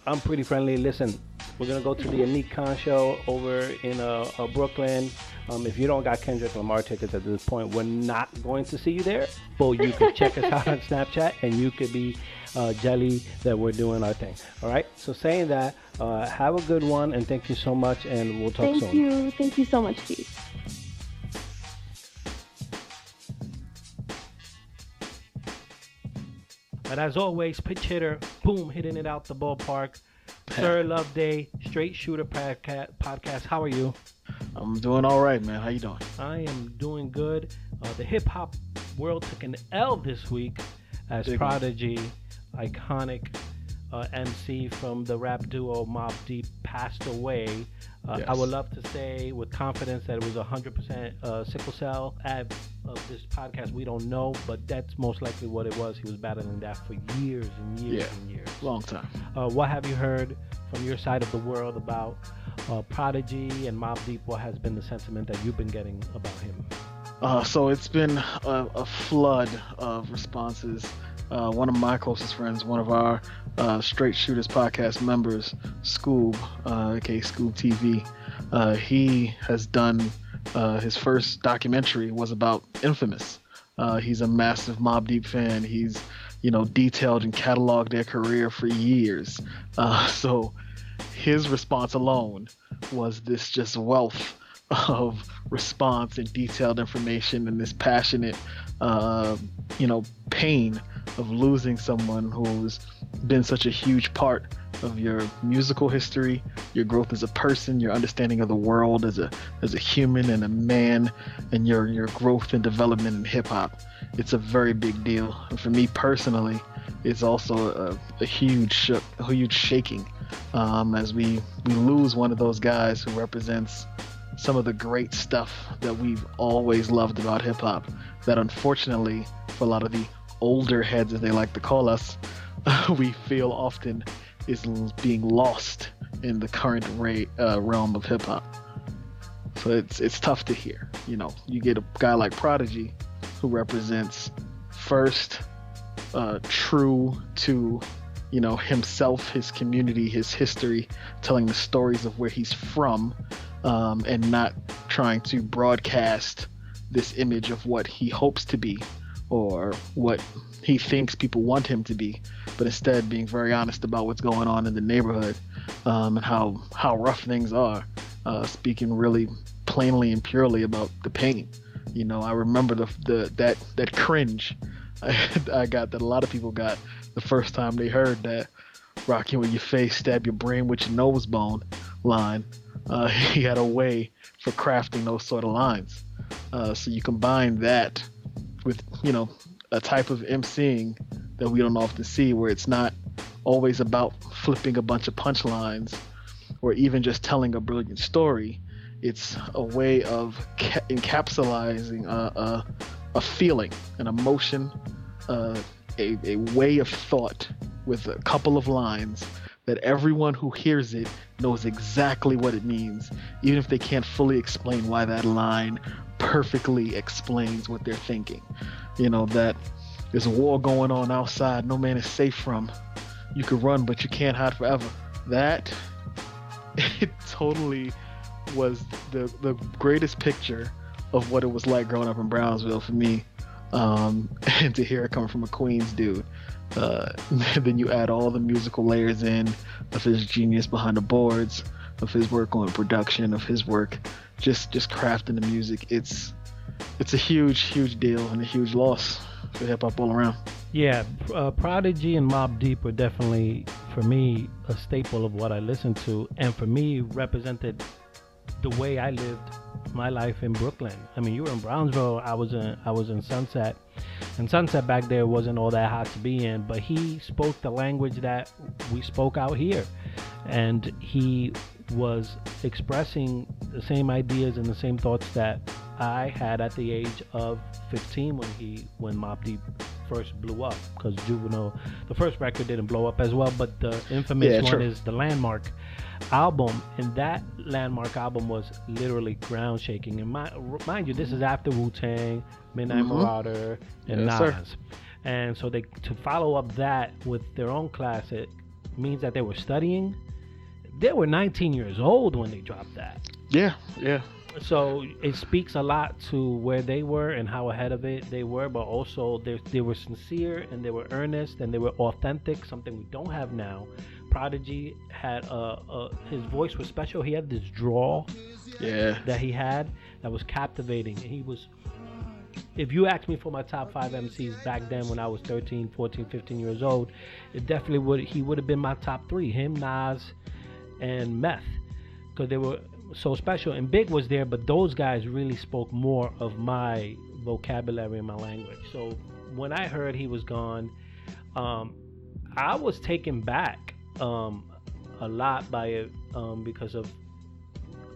I'm pretty friendly. Listen, we're gonna go to the Unique Con show over in uh, uh, Brooklyn. Um, if you don't got Kendrick Lamar tickets at this point, we're not going to see you there. But you can check us out on *laughs* Snapchat, and you could be uh, jelly that we're doing our thing. All right. So saying that, uh, have a good one, and thank you so much, and we'll talk Thank soon. Thank you. Thank you so much, Chief. But as always, pitch hitter, boom, hitting it out the ballpark. *laughs* Sir Love Day, Straight Shooter podcast. How are you? I'm doing all right, man. How you doing? I am doing good. Uh, the hip hop world took an L this week as Big one. Prodigy, iconic uh, MC from the rap duo Mobb Deep, passed away. Uh, I would love to say with confidence that it was 100% uh, sickle cell. At of this podcast, we don't know, but that's most likely what it was. He was battling that for years and years Yeah. and years. Long time. Uh, what have you heard from your side of the world about uh, Prodigy and Mobb Deep? What has been the sentiment that you've been getting about him? Uh, so it's been a, a flood of responses. Uh, one of my closest friends, one of our uh, Straight Shooters podcast members, Scoob, uh, aka Scoob TV, uh, he has done uh, his first documentary was about Infamous. Uh, he's a massive Mobb Deep fan. He's you know detailed and cataloged their career for years. Uh, *laughs* so his response alone was this just wealth of response and detailed information and this passionate you know pain of losing someone who's been such a huge part of your musical history your growth as a person your understanding of the world as a as a human and a man and your your growth and development in hip hop. It's a very big deal. And for me personally it's also a, a huge a huge shaking um, as we we lose one of those guys who represents some of the great stuff that we've always loved about hip hop that unfortunately for a lot of the older heads as they like to call us *laughs* we feel often is being lost in the current uh, realm of hip hop So it's it's tough to hear. You know, you get a guy like Prodigy, who represents first uh, true to you know himself, his community, his history, telling the stories of where he's from, um, and not trying to broadcast this image of what he hopes to be or what he thinks people want him to be, but instead being very honest about what's going on in the neighborhood um, and how how rough things are. Uh, speaking really plainly and purely about the pain. You know, I remember the, the that that cringe I, *laughs* I got that a lot of people got the first time they heard that "rocking with your face, stab your brain with your nose bone" line. Uh, *laughs* he had a way for crafting those sort of lines. Uh, so you combine that with you know a type of emceeing that we don't often see, where it's not always about flipping a bunch of punchlines or even just telling a brilliant story. It's a way of ca- encapsulating a, a, a feeling, an emotion, uh, a, a way of thought with a couple of lines that everyone who hears it knows exactly what it means, even if they can't fully explain why that line perfectly explains what they're thinking. You know, that there's a war going on outside, no man is safe from. You can run, but you can't hide forever. That, *laughs* it totally was the, the greatest picture of what it was like growing up in Brownsville for me. Um, *laughs* and to hear it coming from a Queens dude. Uh, *laughs* then you add all the musical layers in of his genius behind the boards, of his work on production, of his work just just crafting the music. It's it's a huge, huge deal and a huge loss for hip hop all around. Yeah, uh, Prodigy and Mobb Deep were definitely, for me, a staple of what I listened to, and for me, represented the way I lived my life in Brooklyn. I mean, you were in Brownsville, I was in I was in Sunset, and Sunset back there wasn't all that hot to be in, but he spoke the language that we spoke out here, and he was expressing the same ideas and the same thoughts that I had at the age of 15 when he when Mobb Deep first blew up because Juvenile the first record didn't blow up as well but the infamous Yeah, one true. is the Landmark album and that Landmark album was literally ground shaking and my, mind you this is after Wu-Tang Midnight Mhm. Marauder and Yes, Nas sir. and so they to follow up that with their own classic means that they were studying they were 19 years old when they dropped that Yeah, yeah. so it speaks a lot to where they were and how ahead of it they were but also they, they were sincere and they were earnest and they were authentic something we don't have now prodigy had a, a his voice was special he had this drawl Yeah. that he had that was captivating he was if you asked me for my top five MCs back then when I was 13, 14, 15 years old, it definitely would he would have been my top three. Him, Nas, and Meth, because they were so special. And Big was there, but those guys really spoke more of my vocabulary and my language. So when I heard he was gone, um, I was taken back um, a lot by it um, because of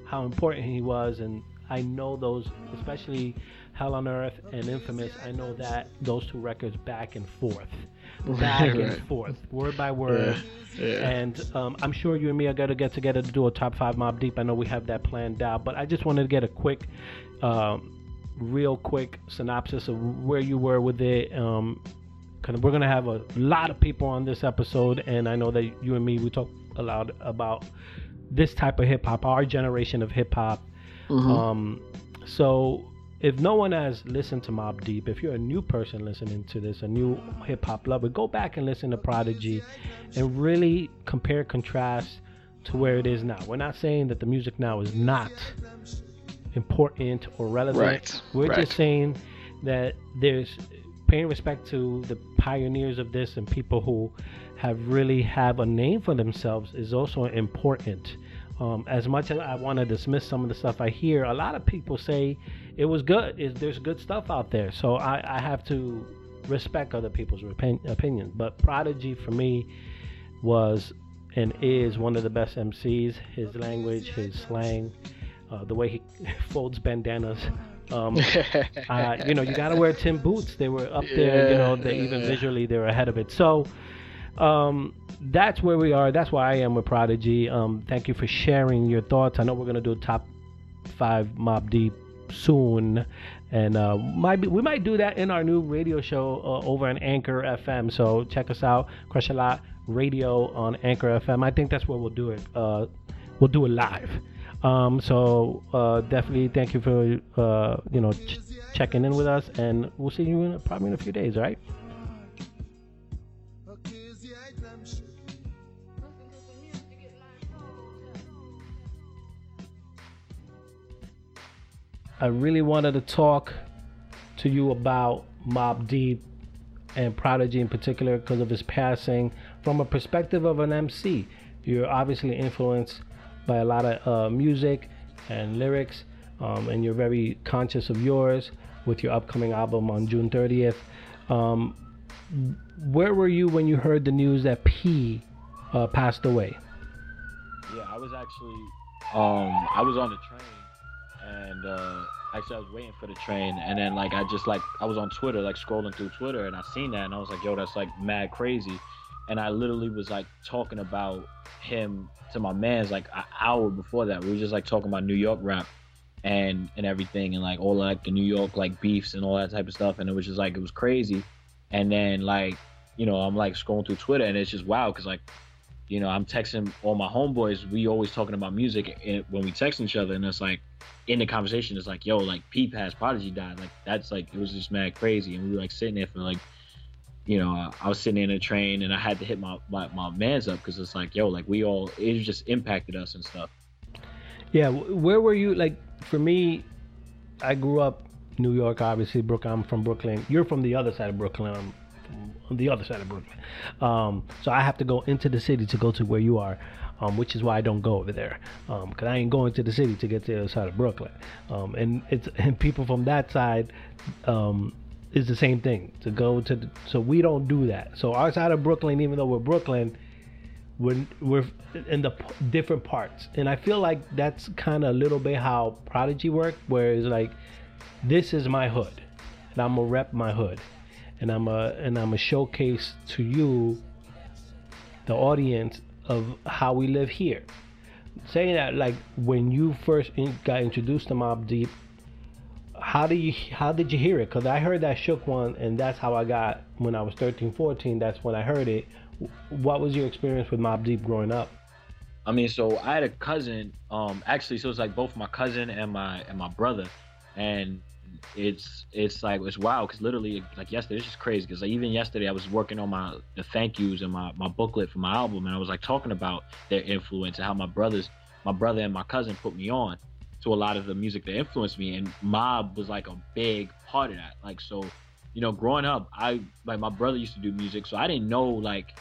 how important he was and I know those especially Hell on Earth and Infamous I know that those two records back and forth back Right, and right. forth word by word Yeah, yeah. and um, I'm sure you and me are going to get together to do a top five Mobb Deep I know we have that planned out but I just wanted to get a quick um, real quick synopsis of where you were with it um, Cause we're gonna have a lot of people on this episode, and I know that you and me we talk a lot about this type of hip hop, our generation of hip hop. Mhm. Um, so if no one has listened to Mobb Deep, if you're a new person listening to this, a new hip hop lover, go back and listen to Prodigy, and really compare contrast to where it is now. We're not saying that the music now is not important or relevant. Right, We're right. just saying that there's paying respect to the pioneers of this and people who have really have a name for themselves is also important. Um, as much as I want to dismiss some of the stuff I hear, a lot of people say it was good. Is there's good stuff out there, so I, I have to respect other people's opin- opinions. But Prodigy for me was and is one of the best MCs. His language, his slang, uh, the way he *laughs* folds bandanas. Um, *laughs* uh, you know, you gotta wear Tim boots. They were up there. You know, they even visually they were ahead of it. So um, that's where we are. That's where I am with Prodigy. Um, thank you for sharing your thoughts. I know we're gonna do a top five Mobb Deep soon, and uh, might be, we might do that in our new radio show uh, over on Anchor FM. So check us out, Crush a Lot Radio on Anchor FM. I think that's where we'll do it. Uh, we'll do it live. Um, so uh, definitely thank you for uh, you know ch- checking in with us, and we'll see you in probably in a few days. Right. I really wanted to talk to you about Mobb Deep and Prodigy in particular because of his passing from a perspective of an MC. You're obviously influenced by a lot of uh, music and lyrics, um, and you're very conscious of yours with your upcoming album on June 30th. Um, where were you when you heard the news that P uh, passed away? Yeah, I was actually, um, I was on the train, and uh, actually I was waiting for the train, and then like I just like I was on Twitter, like scrolling through Twitter, and I seen that, and I was like, yo, that's like mad crazy, and I literally was like talking about him to my man's like an hour before that. We were just like talking about New York rap and and everything, and like all like the New York like beefs and all that type of stuff, and it was just like it was crazy, and then like you know I'm like scrolling through Twitter, and it's just wow, because like you know, I'm texting all my homeboys. We always talking about music and when we text each other, and it's like in the conversation, it's like, yo, like P passed, Prodigy died. Like that's like it was just mad crazy, and we were like sitting there for like, you know, I, was sitting in a train, and I had to hit my my, my man's up because it's like, yo, like we all it just impacted us and stuff. Yeah, where were you? Like for me, I grew up New York, obviously. Brooklyn. I'm from Brooklyn. You're from the other side of Brooklyn. I'm on the other side of Brooklyn. Um, so I have to go into the city to go to where you are, um, which is why I don't go over there. Because I ain't going to the city to get to the other side of Brooklyn. Um, and it's *laughs* and people from that side um, is the same thing to go to. The, so we don't do that. So outside of Brooklyn, even though we're Brooklyn, we're, we're in the p- different parts. And I feel like that's kind of a little bit how Prodigy worked, where it's like, this is my hood, and I'm gonna rep my hood and I'm a and I'm a showcase to you, the audience, of how we live here. Saying that, like when you first in, got introduced to Mobb Deep, how did you how did you hear it? Because I heard that Shook one, and that's how I got when I was 13, 14. That's when I heard it. What was your experience with Mobb Deep growing up? I mean, so I had a cousin. Um, actually, so it's like both my cousin and my and my brother, and it's it's like it's wild because literally like yesterday it's just crazy because like even yesterday I was working on my the thank yous and my my booklet for my album and I was like talking about their influence and how my brothers my brother and my cousin put me on to a lot of the music that influenced me and Mobb was like a big part of that like so you know growing up I like my brother used to do music so I didn't know like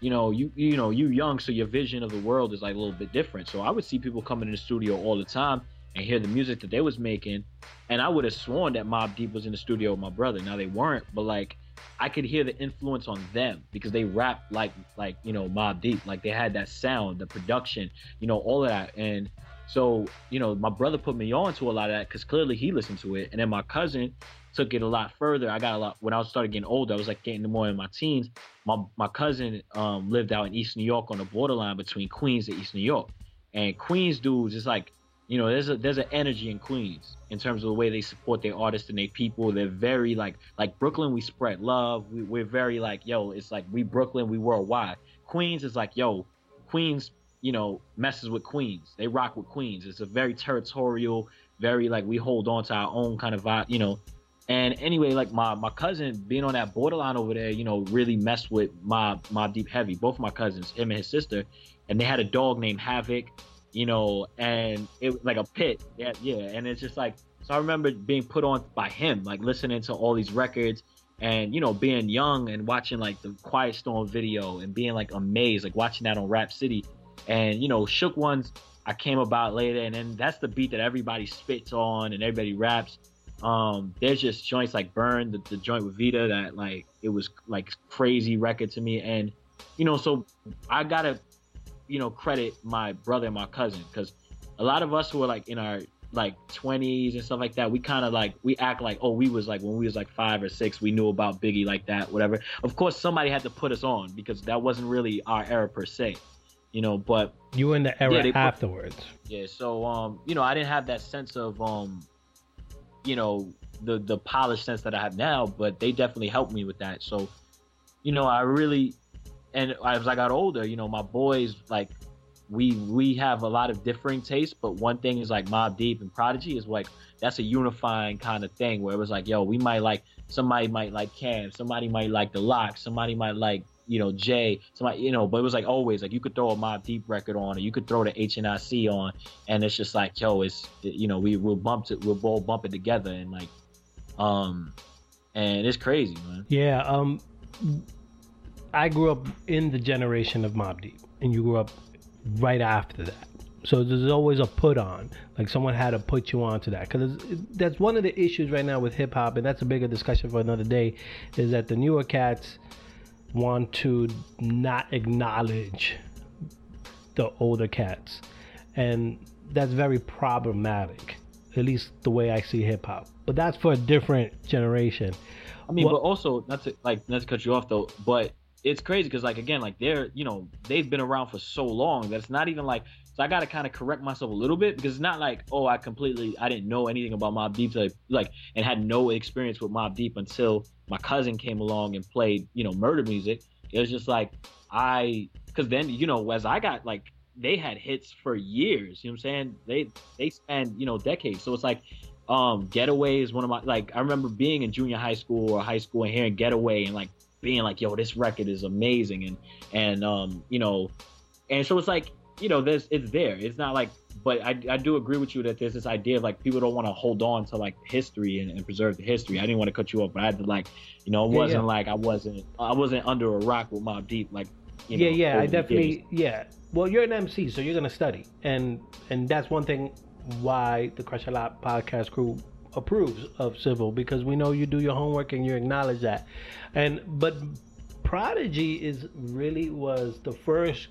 you know you you know you young so your vision of the world is like a little bit different so I would see people coming in the studio all the time and hear the music that they was making and I would have sworn that Mobb Deep was in the studio with my brother. Now they weren't, but like I could hear the influence on them because they rap like like you know Mobb Deep, like they had that sound, the production, you know, all of that. And so you know, my brother put me on to a lot of that because clearly he listened to it, and then my cousin took it a lot further. I got a lot when I started getting older. I was like getting more in my teens. My my cousin um, lived out in East New York on the borderline between Queens and East New York, and Queens dudes is like you know, there's a there's an energy in Queens in terms of the way they support their artists and their people. They're very like like Brooklyn. We spread love. We, we're very like yo. It's like we Brooklyn. We worldwide. Queens is like yo. Queens, you know, messes with Queens. They rock with Queens. It's a very territorial, very like we hold on to our own kind of vibe, you know. And anyway, like my my cousin being on that borderline over there, you know, really messed with my my deep heavy. Both my cousins, him and his sister, and they had a dog named Havoc you know, and it was like a pit. Yeah, yeah. And it's just like so I remember being put on by him, like listening to all these records and you know, being young and watching like the Quiet Storm video and being like amazed, like watching that on Rap City. And you know, Shook Ones I came about later and then that's the beat that everybody spits on and everybody raps. Um, there's just joints like Burn, the, the joint with Vita that like it was like crazy record to me. And you know, so I gotta you know, credit my brother and my cousin because a lot of us who are like in our like 20s and stuff like that, we kind of like we act like oh we was like when we was like five or six we knew about Biggie like that whatever. Of course somebody had to put us on because that wasn't really our era per se, you know. But You were in the era Yeah, afterwards. yeah, so um, you know, I didn't have that sense of um, you know, the the polished sense that I have now, but they definitely helped me with that. So, you know, I really, and as I got older, you know, my boys like we we have a lot of differing tastes, but one thing is like Mobb Deep and Prodigy is like that's a unifying kind of thing where it was like, yo, we might like somebody might like Cam, somebody might like the LOX, somebody might like you know Jay, somebody you know, but it was like always like you could throw a Mobb Deep record on, or you could throw the HNIC on, and it's just like, yo, it's you know we we'll bump it, we'll both bump it together, and like, um, and it's crazy, man. Yeah, um, I grew up in the generation of Mobb Deep, and you grew up right after that. So there's always a put on, like someone had to put you on to that, because that's one of the issues right now with hip hop, and that's a bigger discussion for another day. Is that the newer cats want to not acknowledge the older cats, and that's very problematic. At least the way I see hip hop, but that's for a different generation. I mean, Well- but also not to like not to cut you off though, but it's crazy because like again, like they're you know they've been around for so long that it's not even like so I got to kind of correct myself a little bit because it's not like oh I completely I didn't know anything about Mobb Deep like, like and had no experience with Mobb Deep until my cousin came along and played you know murder music. It was just like I because then you know as I got like they had hits for years. You know what I'm saying? They they spanned you know decades. So it's like um Getaway is one of my like I remember being in junior high school or high school and hearing Getaway and like being like yo this record is amazing and and um you know and so it's like you know there's it's there it's not like but I, I do agree with you that there's this idea of like people don't want to hold on to like history and, and preserve the history I didn't want to cut you off but I had to like you know it Yeah, wasn't yeah. like I wasn't I wasn't under a rock with Mobb Deep like you yeah, know, yeah, I over the years. definitely, yeah. Well, you're an MC, so you're gonna study, and and that's one thing why the Crush a Lot podcast crew approves of Civil because we know you do your homework and you acknowledge that, and but Prodigy is really was the first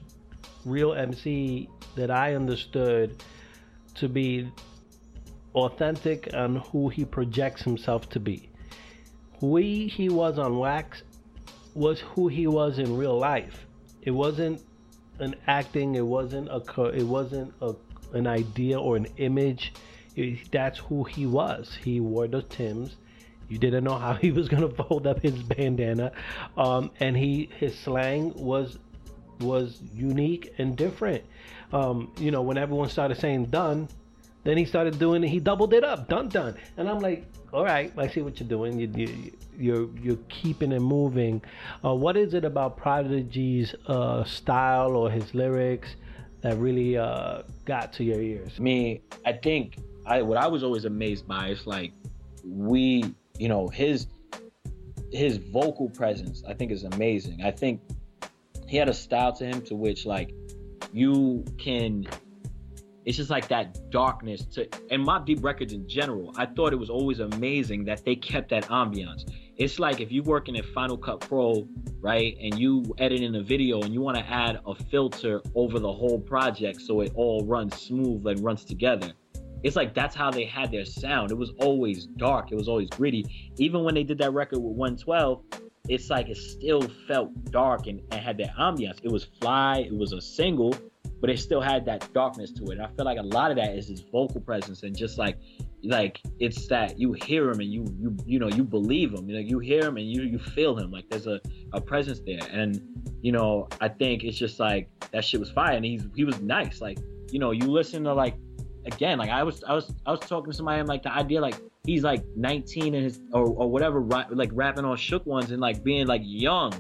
real MC that I understood to be authentic on who he projects himself to be. Who he, he was on wax was who he was in real life. It wasn't an acting. It wasn't a. It wasn't a an idea or an image. It- that's who he was. He wore the Tims. You didn't know how *laughs* he was gonna fold up his bandana, um, and he his slang was was unique and different. Um, you know, when everyone started saying "done," then he started doing it. He doubled it up, done, done. And I'm like, all right, I see what you're doing. You, you, you're you're keeping it moving. Uh, what is it about Prodigy's uh, style or his lyrics that really uh, got to your ears? I mean, I think I what I was always amazed by is like we, you know, his his vocal presence I think is amazing. I think he had a style to him to which like you can it's just like that darkness to and Mobb Deep Records in general. I thought it was always amazing that they kept that ambiance. It's like if you working in Final Cut Pro, right, and you editing a video and you want to add a filter over the whole project so it all runs smooth and runs together. It's like that's how they had their sound. It was always dark. It was always gritty. Even when they did that record with 112, it's like it still felt dark and, and had that ambiance. It was fly. It was a single, but it still had that darkness to it. And I feel like a lot of that is his vocal presence and just like like it's that you hear him and you you you know you believe him. You know you hear him and you you feel him. Like there's a a presence there. And you know I think it's just like that shit was fire. And he's he was nice. Like you know you listen to like again like I was I was I was talking to somebody and like the idea like he's like 19 and his or, or whatever like rapping on shook ones and like being like young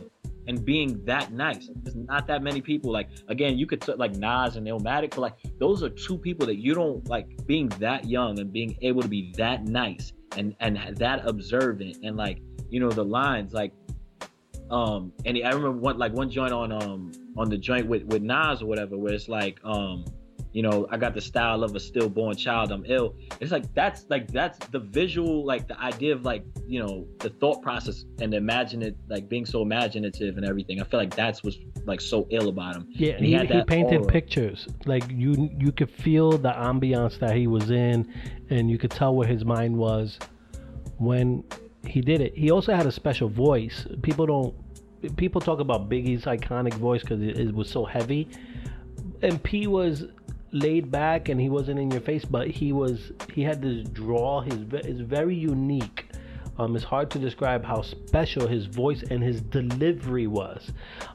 and being that nice. There's not that many people. Like again, you could t- like Nas and Illmatic, but like those are two people that you don't like being that young and being able to be that nice and and that observant and like you know the lines like um and I remember one like one joint on um on the joint with with Nas or whatever where it's like um you know I got the style of a stillborn child I'm ill it's like that's like that's the visual like the idea of like you know the thought process and imagine it like being so imaginative and everything I feel like that's what's like so ill about him Yeah, And he, had he painted aura. pictures. Like you you could feel the ambiance that he was in and you could tell where his mind was when he did it. He also had a special voice. People don't people talk about Biggie's iconic voice cuz it, it was so heavy, and P was laid back and he wasn't in your face, but he was he had this draw. His is very unique. Um, it's hard to describe how special his voice and his delivery was,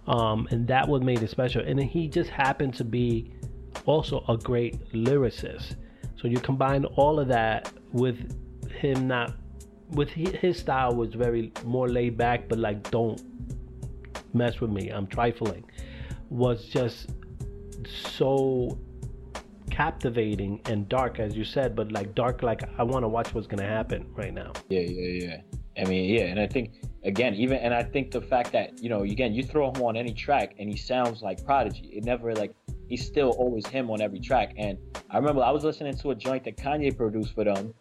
um, and that what made it special. And he just happened to be also a great lyricist. So you combine all of that with him not with his style was very more laid back, but like don't mess with me. I'm trifling. Was just so captivating and dark as you said, but like dark like I want to watch what's gonna happen right now. Yeah, yeah, yeah. I mean, yeah, and I think again, even and I think the fact that you know, again, you throw him on any track and he sounds like Prodigy. It never like he's still always him on every track. And I remember I was listening to a joint that Kanye produced for them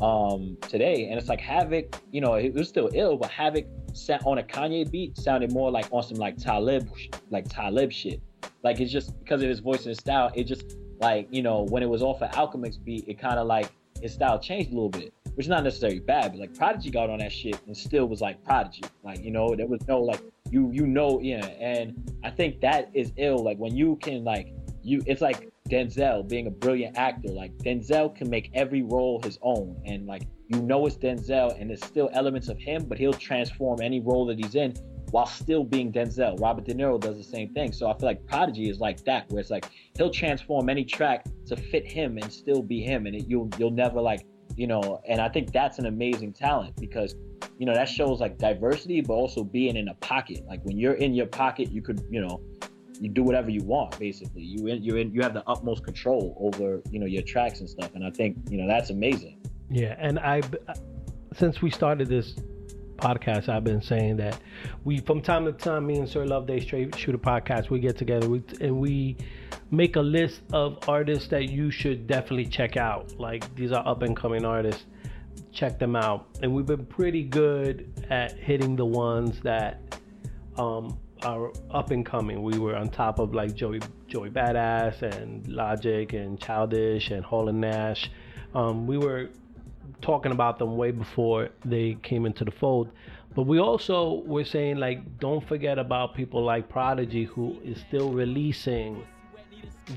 um today, and it's like Havoc. You know, it was still ill, but Havoc sat on a Kanye beat sounded more like on some like Talib, like Talib shit. Like it's just because of his voice and his style. It just like you know when it was off of Alchemist beat, it kind of like his style changed a little bit, which is not necessarily bad. But like Prodigy got on that shit and still was like Prodigy. Like you know there was no like you you know yeah. And I think that is ill. Like when you can like you, it's like Denzel being a brilliant actor. Like Denzel can make every role his own, and like you know it's Denzel, and there's still elements of him, but he'll transform any role that he's in while still being Denzel. Robert De Niro does the same thing. So I feel like Prodigy is like that, where it's like he'll transform any track to fit him and still be him, and it, you'll you'll never like you know. And I think that's an amazing talent because you know that shows like diversity, but also being in a pocket. Like when you're in your pocket, you could you know you do whatever you want basically you in you in you have the utmost control over you know your tracks and stuff and i think you know that's amazing Yeah, and I, since we started this podcast, I've been saying that we, from time to time, me and Sir Love Day Straight Shooter podcast, we get together we, and we make a list of artists that you should definitely check out. Like these are up and coming artists, check them out. And we've been pretty good at hitting the ones that um, are up and coming. We were on top of like Joey Joey Badass and Logic and Childish and Hall and Nash. Um, we were talking about them way before they came into the fold. But we also were saying like don't forget about people like Prodigy who is still releasing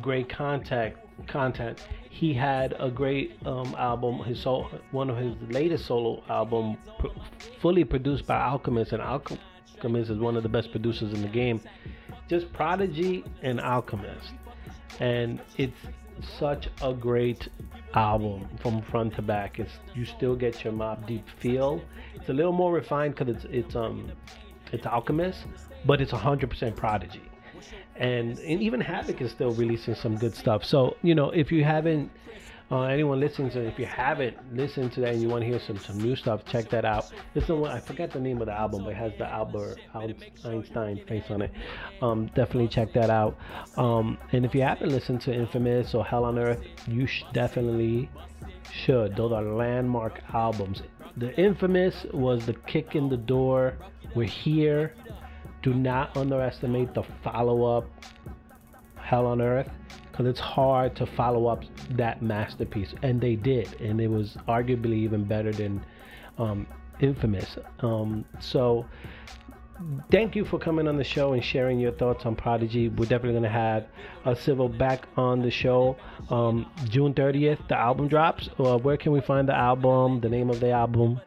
great content content. He had a great um, album, his sol- one of his latest solo album, pr- fully produced by Alchemist, and Alchemist is one of the best producers in the game. Just Prodigy and Alchemist, and it's such a great album from front to back. It's you still get your Mobb Deep feel. It's a little more refined because it's it's um it's Alchemist, but it's 100% Prodigy and, and even Havoc is still releasing some good stuff. So you know, if you haven't, uh, anyone listening to, it, if you haven't listened to that and you want to hear some some new stuff, check that out. The one I forget the name of the album, but it has the Albert Einstein face on it. Um, definitely check that out. Um, and if you haven't listened to Infamous or Hell on Earth, you sh- definitely should. Those are landmark albums. The Infamous was the kick in the door. We're here do not underestimate the follow up Hell on Earth because it's hard to follow up that masterpiece. And they did. And it was arguably even better than um, Infamous. Um, so thank you for coming on the show and sharing your thoughts on Prodigy. We're definitely going to have a Civil back on the show um, June 30th. The album drops. Uh, where can we find the album, the name of the album?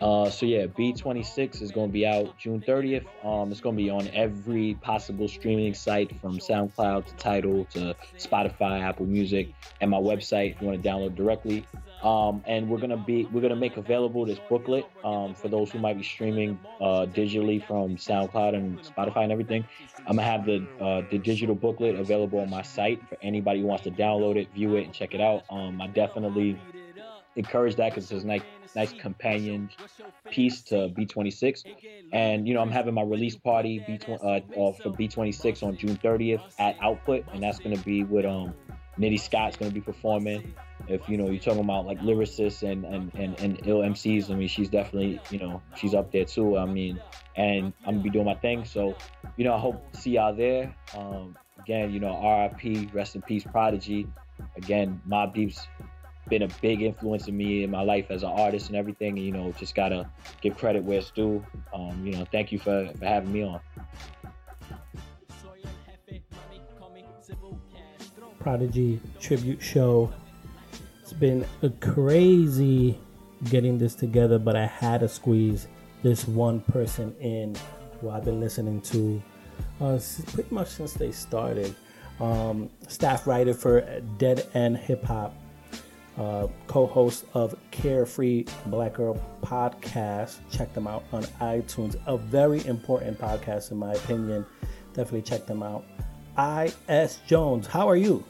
Uh, so yeah, B26 is going to be out June 30th. Um, it's going to be on every possible streaming site from SoundCloud to Tidal to Spotify, Apple Music, and my website if you want to download directly. Um, and we're gonna be we're gonna make available this booklet um, for those who might be streaming uh, digitally from SoundCloud and Spotify and everything. I'm gonna have the uh, the digital booklet available on my site for anybody who wants to download it, view it, and check it out. Um, I definitely encourage that because it's a nice, nice companion piece to B26. And you know, I'm having my release party B uh, uh, for B26 on June 30th at Output, and that's gonna be with um Nitty Scott's gonna be performing. If you know you're talking about like lyricists and and and, and ill MCs, I mean she's definitely you know she's up there too. I mean, and I'm gonna be doing my thing. So you know I hope to see y'all there. Um, again, you know RIP, rest in peace, Prodigy. Again, Mobb Deep's been a big influence in me in my life as an artist and everything. And, you know, just gotta give credit where it's due. Um, you know, thank you for, for having me on. Prodigy tribute show. It's been a crazy getting this together, but I had to squeeze this one person in who I've been listening to uh, pretty much since they started. Um, staff writer for Dead End Hip Hop, uh, co-host of Carefree Black Girl podcast. Check them out on iTunes. A very important podcast, in my opinion. Definitely check them out. I.S. Jones, how are you?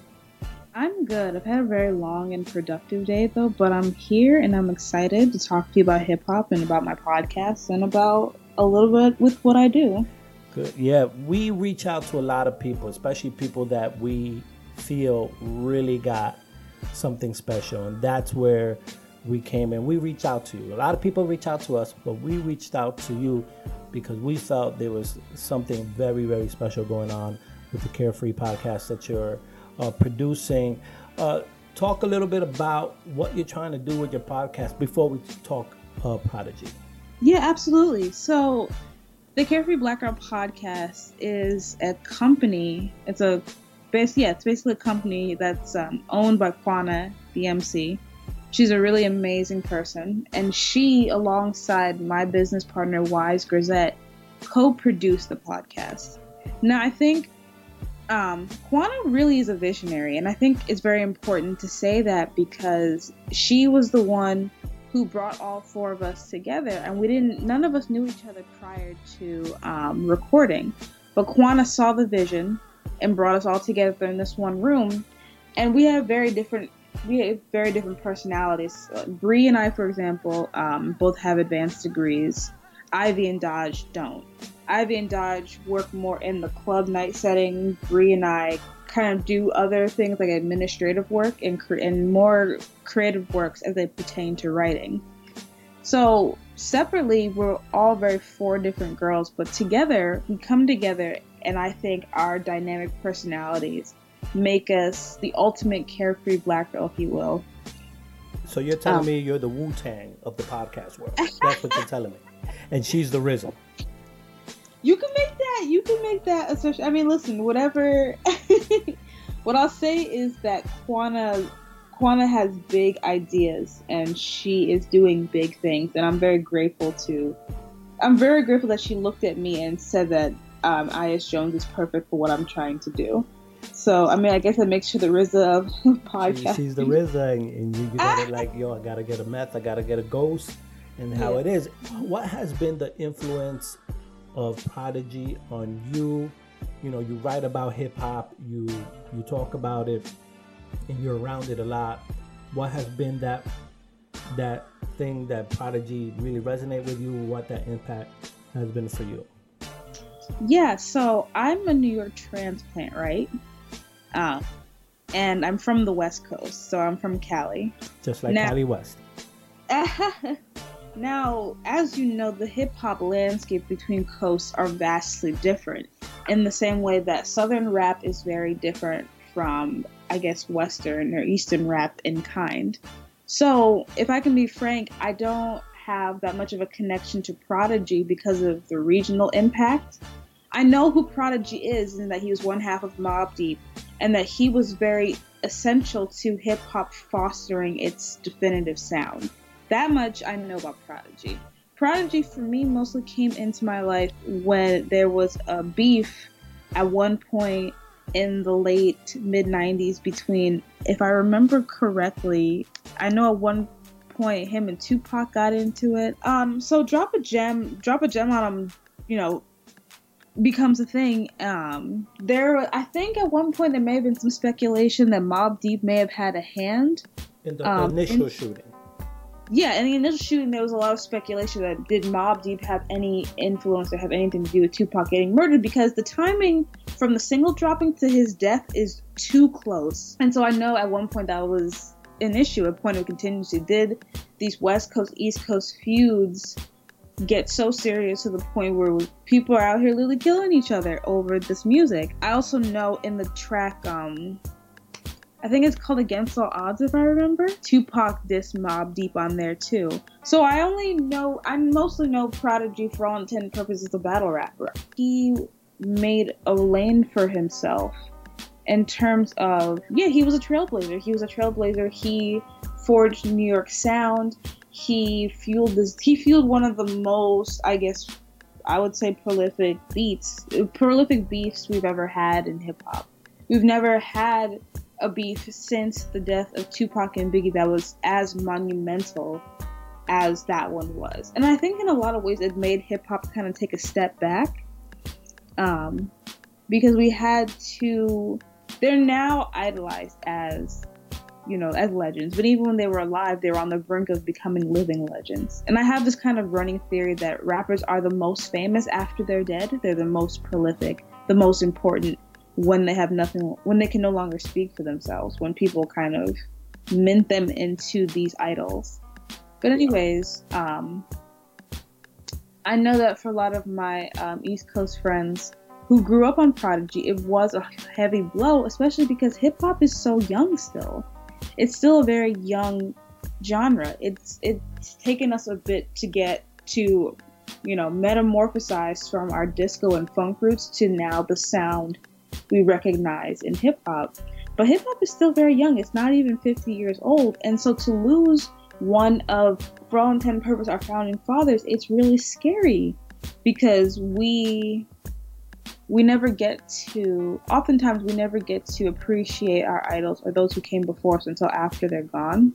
I'm good. I've had a very long and productive day though, but I'm here and I'm excited to talk to you about hip hop and about my podcast and about a little bit with what I do. Good. Yeah, we reach out to a lot of people, especially people that we feel really got something special, and that's where we came in. We reached out to you. A lot of people reach out to us, but we reached out to you because we felt there was something very, very special going on with the Carefree podcast that you're uh, producing. Uh, talk a little bit about what you're trying to do with your podcast before we talk uh, Prodigy. Yeah, absolutely. So, the Carefree Black Girl podcast is a company. It's a base, yeah, it's basically a company that's um, owned by Quana, the MC. She's a really amazing person, and she, alongside my business partner Wise Grisette, co-produced the podcast. Now, I think um, Quana really is a visionary, and I think it's very important to say that because she was the one who brought all four of us together, and we didn't. None of us knew each other prior to um, recording, but Quana saw the vision and brought us all together in this one room, and we have very different. We have very different personalities. Uh, Bree and I, for example, um, both have advanced degrees. Ivy and Dodge don't. Ivy and Dodge work more in the club night setting. Bree and I kind of do other things like administrative work and, cre- and more creative works as they pertain to writing. So separately, we're all very four different girls, but together we come together, and I think our dynamic personalities make us the ultimate carefree black girl, if you will. So you're telling Um. me you're the Wu Tang of the podcast world. That's what you're telling me. And she's the RZA. You can make that. You can make that. Especially, I mean, listen. Whatever. *laughs* what I'll say is that Quana, Quana has big ideas, and she is doing big things, and I'm very grateful to. I'm very grateful that she looked at me and said that um, I.S. Jones is perfect for what I'm trying to do. So, I mean, I guess that makes her the RZA of *laughs* podcast. she's the RZA, and, and you, you gotta like, yo, I gotta get a meth, I gotta get a ghost, and how Yeah. it is. What has been the influence of Prodigy on you? You know, you write about hip hop, you you talk about it, and you're around it a lot. What has been that that thing that Prodigy really resonate with you? What that impact has been for you? Yeah, so I'm a New York transplant, right? Um, and I'm from the West Coast, so I'm from Cali. Just like Now- Cali West. *laughs* now, as you know, the hip hop landscape between coasts are vastly different. In the same way that Southern rap is very different from, I guess, Western or Eastern rap in kind. So, if I can be frank, I don't have that much of a connection to Prodigy because of the regional impact. I know who Prodigy is and that he was one half of Mobb Deep and that he was very essential to hip hop fostering its definitive sound. That much I know about Prodigy. Prodigy for me mostly came into my life when there was a beef at one point in the late mid 90s between, if I remember correctly, I know at one point him and Tupac got into it. Um, so drop a gem, drop a gem on him, you know, becomes a thing. Um, there, I think at one point there may have been some speculation that Mobb Deep may have had a hand. In the Um, initial in- shooting. Yeah, in the initial shooting, there was a lot of speculation that did Mobb Deep have any influence or have anything to do with Tupac getting murdered because the timing from the single dropping to his death is too close. And so I know at one point that was an issue, a point of contingency. Did these West Coast East Coast feuds get so serious to the point where people are out here literally killing each other over this music? I also know in the track, um, I think it's called Against All Odds, if I remember. Tupac dissed Mobb Deep on there too. So I only know, I mostly know Prodigy for all intent and purposes a battle rapper. He made a lane for himself in terms of yeah, he was a trailblazer. He was a trailblazer. He forged New York sound. He fueled this. He fueled one of the most, I guess, I would say, prolific beats, prolific beefs we've ever had in hip hop. We've never had a beef since the death of Tupac and Biggie that was as monumental as that one was. And I think in a lot of ways it made hip hop kind of take a step back. Um, because we had to, they're now idolized as, you know, as legends. But even when they were alive, they were on the brink of becoming living legends. And I have this kind of running theory that rappers are the most famous after they're dead. They're the most prolific, the most important when they have nothing, when they can no longer speak for themselves, when people kind of mint them into these idols. But anyways, um, I know that for a lot of my um, East Coast friends who grew up on Prodigy, it was a heavy blow, especially because hip hop is so young still. It's still a very young genre. It's it's taken us a bit to get to, you know, metamorphosize from our disco and funk roots to now the sound we recognize in hip hop. But hip hop is still very young. It's not even 50 years old. And so to lose one of, for all intent and purpose, our founding fathers, it's really scary because we we never get to oftentimes we never get to appreciate our idols or those who came before us until after they're gone.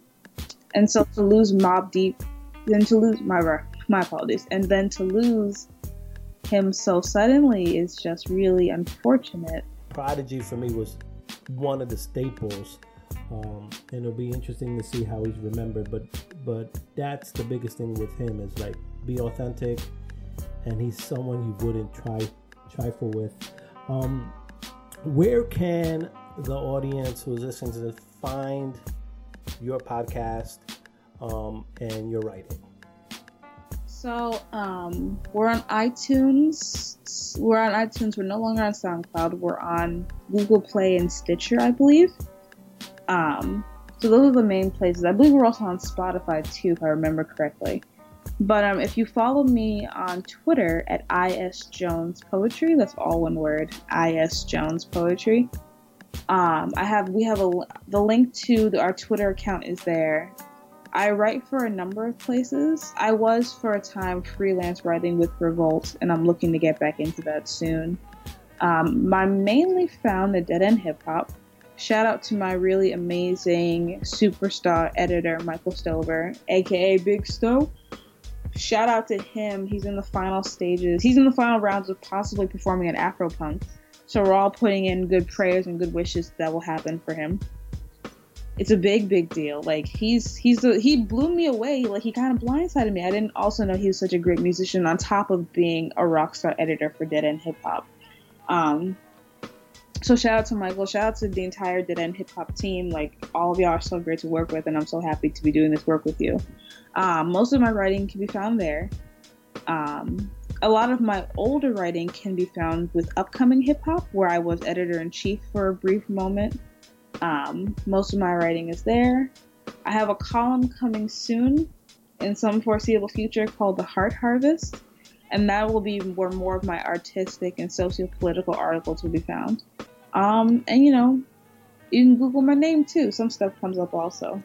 And so to lose Mobb Deep, then to lose my my apologies, and then to lose him so suddenly is just really unfortunate. Prodigy for me was one of the staples, um, and it'll be interesting to see how he's remembered. But but that's the biggest thing with him is like be authentic, and he's someone you wouldn't try trifle with. Um, where can the audience who's listening to find your podcast um, and your writing? So um, we're on iTunes. We're on iTunes. We're no longer on SoundCloud. We're on Google Play and Stitcher, I believe. Um, so those are the main places. I believe we're also on Spotify too, if I remember correctly. But um, if you follow me on Twitter at is Jones Poetry, that's all one word, is Jones Poetry. Um, I have we have a the link to the, our Twitter account is there. I write for a number of places. I was for a time freelance writing with Revolt, and I'm looking to get back into that soon. Um, mainly found the Dead End Hip Hop. Shout out to my really amazing superstar editor, Michael Stover, aka Big Stowe. Shout out to him. He's in the final stages. He's in the final rounds of possibly performing at Afropunk. So we're all putting in good prayers and good wishes that will happen for him it's a big big deal like he's he's a, he blew me away like he kind of blindsided me i didn't also know he was such a great musician on top of being a rock star editor for dead end hip hop um so shout out to michael shout out to the entire dead end hip hop team like all of y'all are so great to work with and i'm so happy to be doing this work with you um, most of my writing can be found there um, a lot of my older writing can be found with upcoming hip hop where i was editor in chief for a brief moment um, most of my writing is there. I have a column coming soon in some foreseeable future called The Heart Harvest, and that will be where more of my artistic and socio-political articles will be found. Um, and you know, you can Google my name too. Some stuff comes up also.